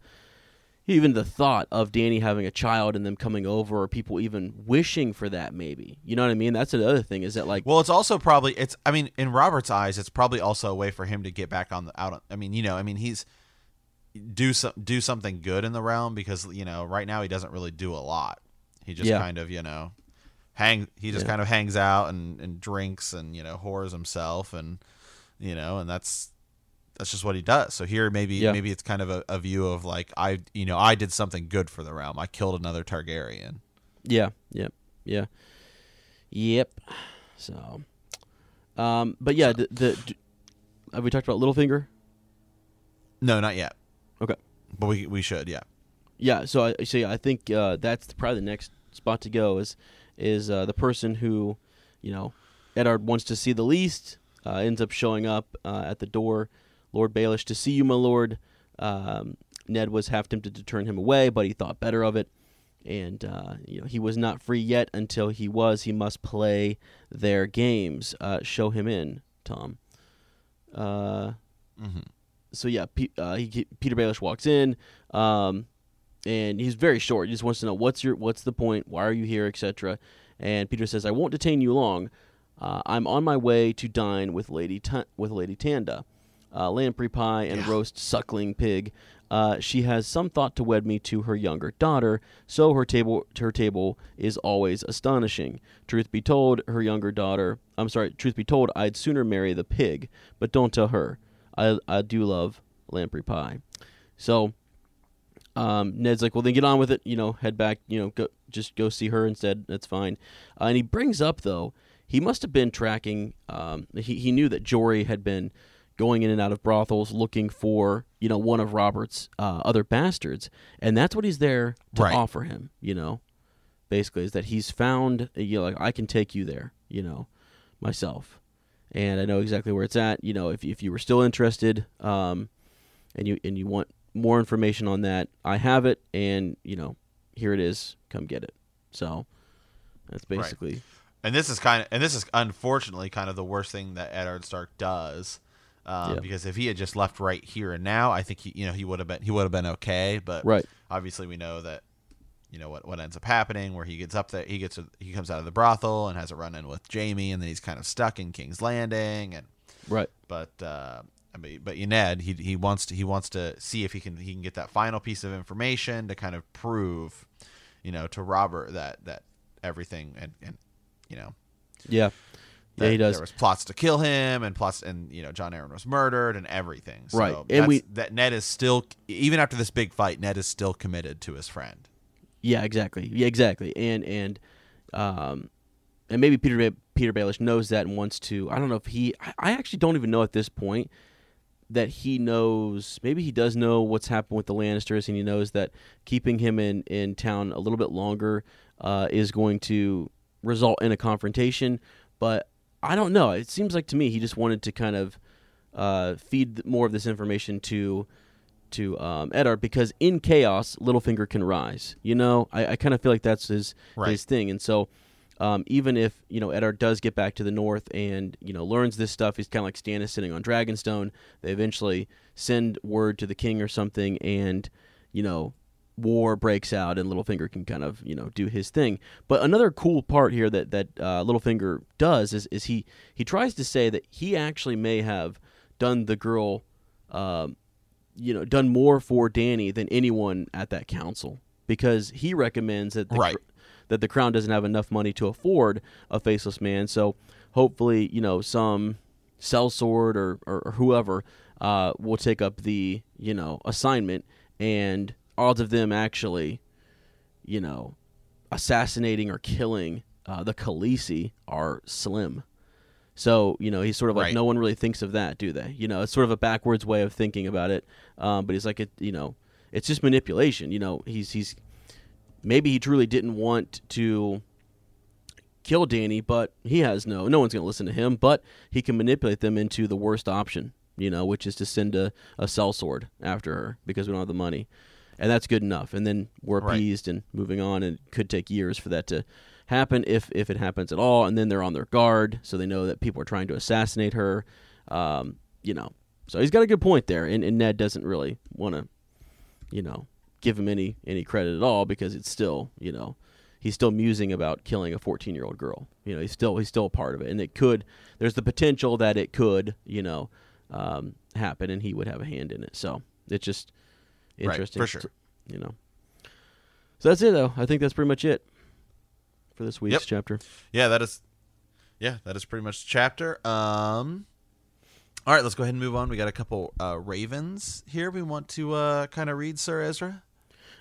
even the thought of Dany having a child and them coming over, or people even wishing for that. Maybe you know what I mean. That's another thing. Is that like Well, it's also probably it's. I mean, in Robert's eyes, it's probably also a way for him to get back on the out. I mean, you know, I mean, he's do some do something good in the realm because you know right now he doesn't really do a lot. He just Yeah. kind of you know hang. He just Yeah. kind of hangs out and and drinks and you know whores himself and you know and that's that's just what he does. So here maybe Yeah. maybe it's kind of a, a view of like I you know I did something good for the realm. I killed another Targaryen. Yeah, yep, yeah, yep. So, um, but yeah, the, the have we talked about Littlefinger? No, not yet. Okay. But we we should yeah. Yeah, so I so yeah, I think uh, that's probably the next spot to go is is uh, the person who, you know, Eddard wants to see the least uh, ends up showing up uh, at the door. Lord Baelish to see you, my lord. Um, Ned was half tempted to turn him away, but he thought better of it. and uh, you know he was not free yet until he was. He must play their games. Uh, show him in, Tom. Uh, hmm so yeah, P- uh, he, Peter Baelish walks in, um, and he's very short. He just wants to know what's your what's the point, why are you here, etc. And Peter says, "I won't detain you long. Uh, I'm on my way to dine with Lady Ta- with Lady Tanda, uh, lamprey pie and Yeah. roast suckling pig. Uh, she has some thought to wed me to her younger daughter, so her table her table is always astonishing. Truth be told, her younger daughter. I'm sorry. Truth be told, I'd sooner marry the pig, but don't tell her. I I do love lamprey pie. So um, Ned's like, well, then get on with it. You know, head back. You know, go just go see her instead. That's fine. Uh, and he brings up though, he must have been tracking. Um, he he knew that Jory had been going in and out of brothels looking for you know one of Robert's uh, other bastards, and that's what he's there to Right. offer him. You know, basically is that he's found. You know, like I can take you there. You know, myself. And I know exactly where it's at. You know, if if you were still interested, um, and you and you want more information on that, I have it, and you know, here it is. Come get it. So that's Right. basically And this is kind of, and this is unfortunately kind of the worst thing that Eddard Stark does, um, Yeah. because if he had just left right here and now, I think he, you know, he would have been, he would have been okay. But right. obviously, we know that, you know, what what ends up happening, where he gets up there, he gets, he comes out of the brothel and has a run in with Jaime, and then he's kind of stuck in King's Landing, and Right. but uh, I mean, but Ned, he he wants to he wants to see if he can he can get that final piece of information to kind of prove, you know, to Robert that that everything and and you know Yeah. Yeah, he does. There was plots to kill him, and plots, and you know, Jon Arryn was murdered, and everything. So Right. And we- that Ned is still even after this big fight, Ned is still committed to his friend. Yeah, exactly. Yeah, exactly. And and um, and maybe Peter ba- Peter Baelish knows that and wants to. I don't know if he. I- I actually don't even know at this point that he knows. Maybe he does know what's happened with the Lannisters, and he knows that keeping him in in town a little bit longer uh, is going to result in a confrontation. But I don't know. It seems like to me he just wanted to kind of uh, feed more of this information to to um, Eddard because in chaos, Littlefinger can rise. You know, I, I kind of feel like that's his Right. his thing, and so um, even if you know Eddard does get back to the north and you know learns this stuff, he's kind of like Stannis sitting on Dragonstone. They eventually send word to the king or something, and you know war breaks out, and Littlefinger can kind of you know do his thing. But another cool part here that that uh, Littlefinger does is is he he tries to say that he actually may have done the girl. Um, you know, done more for Dany than anyone at that council because he recommends that the, Right. that the crown doesn't have enough money to afford a faceless man. So hopefully, you know, some sellsword or, or, or whoever uh, will take up the you know assignment, and odds of them actually, you know, assassinating or killing uh, the Khaleesi are slim. So you know he's sort of like Right. no one really thinks of that, do they? You know, it's sort of a backwards way of thinking about it. Um, but he's like it, you know, it's just manipulation. You know, he's he's maybe he truly didn't want to kill Dany, but he has no no one's going to listen to him. But he can manipulate them into the worst option, you know, which is to send a a sellsword after her because we don't have the money, and that's good enough. And then we're Right. appeased and moving on, and it could take years for that to happen if if it happens at all. And then they're on their guard, so they know that people are trying to assassinate her. Um, you know, so he's got a good point there, and, and Ned doesn't really want to, you know, give him any any credit at all because it's still, you know, he's still musing about killing a 14 year old girl. You know, he's still he's still a part of it, and it could. There's the potential that it could, you know, um, happen, and he would have a hand in it. So it's just Right, interesting, for sure. You know. So that's it, though. I think that's pretty much it for this week's Yep. chapter. Yeah, that is. Yeah, that is pretty much the chapter. Um. All right, let's go ahead and move on. We got a couple uh, ravens here. We want to uh, kind of read, Sir Ezra.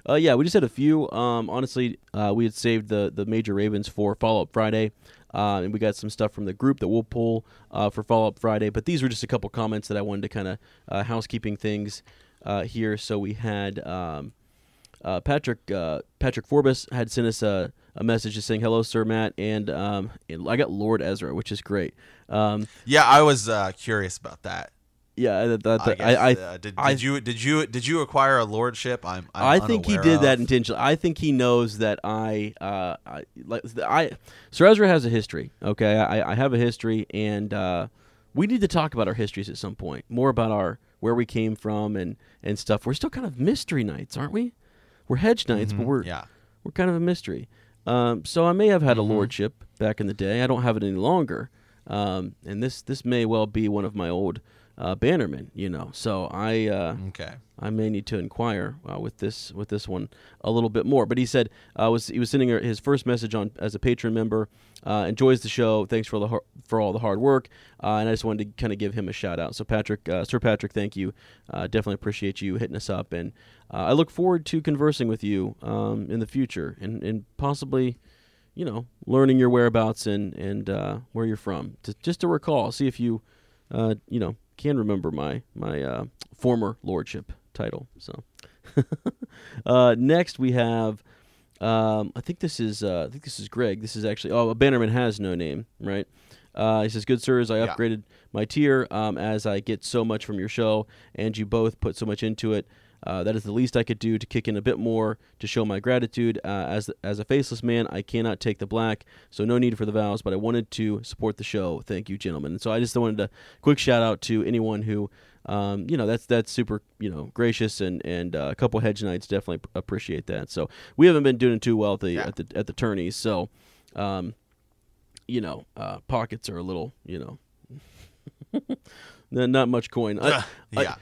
Uh, yeah, we just had a few. Um, honestly, uh, we had saved the the major Ravens for Follow Up Friday, uh, and we got some stuff from the group that we'll pull uh, for Follow Up Friday. But these were just a couple comments that I wanted to kind of uh, housekeeping things uh, here. So we had um, uh, Patrick uh, Patrick Forbes had sent us a, a message just saying hello, Sir Matt, and, um, and I got Lord Ezra, which is great. Um, Yeah, I was uh, curious about that. yeah, that, that, I, guess, I, I, uh, did, I- did you did you did you acquire a lordship? I'm, I'm I think he did that intentionally. I think he knows that I, uh, I like I. Sir Ezra has a history. Okay, I, I have a history, and uh, we need to talk about our histories at some point. More about our where we came from and and stuff. We're still kind of mystery knights, aren't we? We're hedge knights, but Mhm, we're yeah. we're kind of a mystery. Um, so I may have had a Mhm. lordship back in the day. I don't have it any longer. Um, and this this may well be one of my old uh, bannermen. You know, so I. Uh, Okay. I may need to inquire uh, with this with this one a little bit more. But he said uh, was he was sending his first message on as a patron member. Uh, enjoys the show. Thanks for all the har- for all the hard work. Uh, and I just wanted to kind of give him a shout out. So Patrick, uh, Sir Patrick, thank you. Uh, definitely appreciate you hitting us up, and uh, I look forward to conversing with you um, in the future, and and possibly. You know, learning your whereabouts and and uh, where you're from, to, just to recall, see if you, uh, you know, can remember my my uh, former lordship title. So uh, next we have, um, I think this is uh, I think this is Greg. This is actually oh, Bannerman has no name, right? Uh, he says, "Good sirs, I Yeah. upgraded my tier um, as I get so much from your show, and you both put so much into it. Uh, that is the least I could do to kick in a bit more to show my gratitude. Uh, as as a faceless man, I cannot take the black, so no need for the vows. But I wanted to support the show. Thank you, gentlemen. And so I just wanted to quick shout out to anyone who, um, you know, that's that's super, you know, gracious and and uh, a couple hedge knights definitely p- appreciate that. So we haven't been doing too well at the Yeah. at the at the tourneys. So, um, you know, uh, pockets are a little, you know. Not much coin. I- I- yeah. y-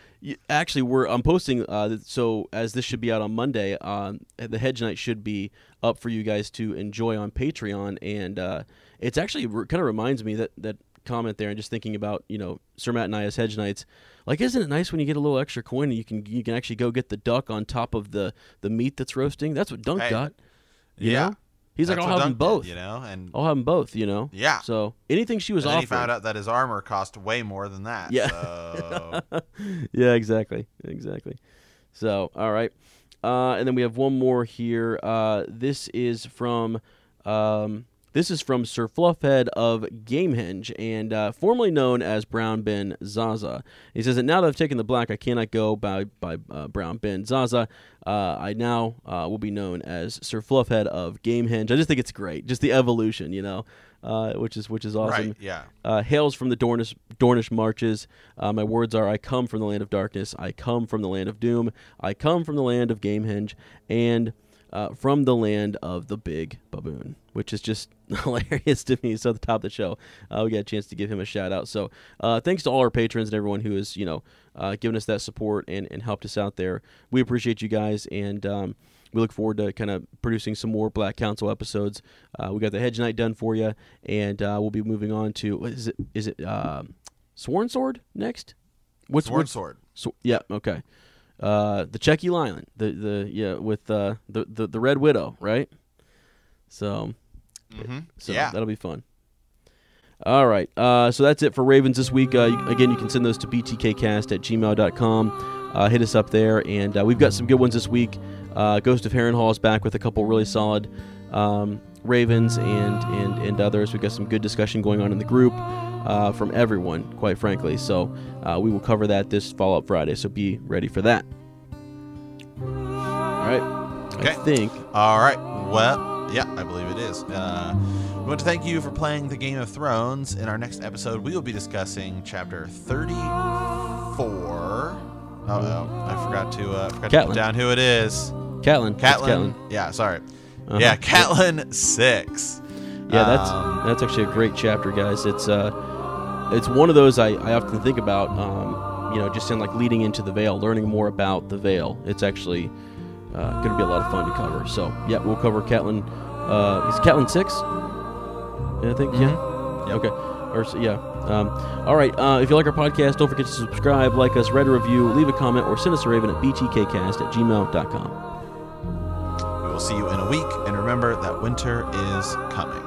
actually, we're I'm posting. Uh, so as this should be out on Monday, um, the Hedge Knight should be up for you guys to enjoy on Patreon, and uh, it's actually re- kind of reminds me that that comment there, and just thinking about you know Sir Matt and I as Hedge Knights. Like, isn't it nice when you get a little extra coin and you can you can actually go get the duck on top of the the meat that's roasting? That's what Dunk Hey, got. Yeah. know? He's That's like, I'll have them both. did, you know, and I'll have them both. You know. yeah. So anything she was and then he found out that his armor cost way more than that. Yeah. So, yeah, exactly, exactly. So, all right, uh, and then we have one more here. Uh, this is from um, this is from Sir Fluffhead of Gamehenge, and uh, formerly known as Brown Ben Zaza. He says that now that I've taken the black, I cannot go by by uh, Brown Ben Zaza. Uh, I now uh, will be known as Sir Fluffhead of Gamehenge. I just think it's great, just the evolution, you know, uh, which is which is awesome right. Yeah. uh, hails from the Dornish, Dornish marches. Uh, my words are: I come from the land of darkness. I come from the land of doom. I come from the land of Gamehenge, and uh, from the land of the big baboon, which is just hilarious to me. So at the top of the show, uh, we got a chance to give him a shout out. So uh, thanks to all our patrons and everyone who has you know uh, given us that support and, and helped us out there. We appreciate you guys and. Um, we look forward to kind of producing some more Black Council episodes. Uh, we got the Hedge Knight done for you, and uh, we'll be moving on to what is it? Is it um Sworn Sword next? What's Sword what's- sword. So, yeah, okay. Uh, the Chequy Lion, the the yeah with uh, the, the the Red Widow, right? So hmm so yeah. that'll be fun. All right. Uh, so that's it for Ravens this week. Uh, you, again, you can send those to btkcast at gmail.com. Uh, hit us up there. And uh, we've got some good ones this week. Uh, Ghost of Harrenhal is back with a couple really solid um, Ravens and, and, and others. We've got some good discussion going on in the group uh, from everyone, quite frankly. So uh, we will cover that this follow up Friday. So be ready for that. All right. Okay. I think. All right. Well, yeah, I believe it is. Uh, we want to thank you for playing the Game of Thrones. In our next episode, we will be discussing chapter 34. Oh, oh I forgot to uh, forgot to put down who it is. Catelyn. That's Catelyn. Yeah, sorry. Uh-huh. Yeah, Catelyn 6. Yeah, that's Um, that's actually a great chapter, guys. It's uh, it's one of those I, I often think about. Um, you know, just in like leading into the Vale, learning more about the Vale. It's actually uh, going to be a lot of fun to cover. So yeah, we'll cover Catelyn. Uh, is Catelyn six? I think yeah. Mhm. Yep. Okay. Or yeah. Um, all right. Uh, if you like our podcast, don't forget to subscribe, like us, write a review, leave a comment, or send us a raven at btkcast at gmail.com. We will see you in a week, and remember that winter is coming.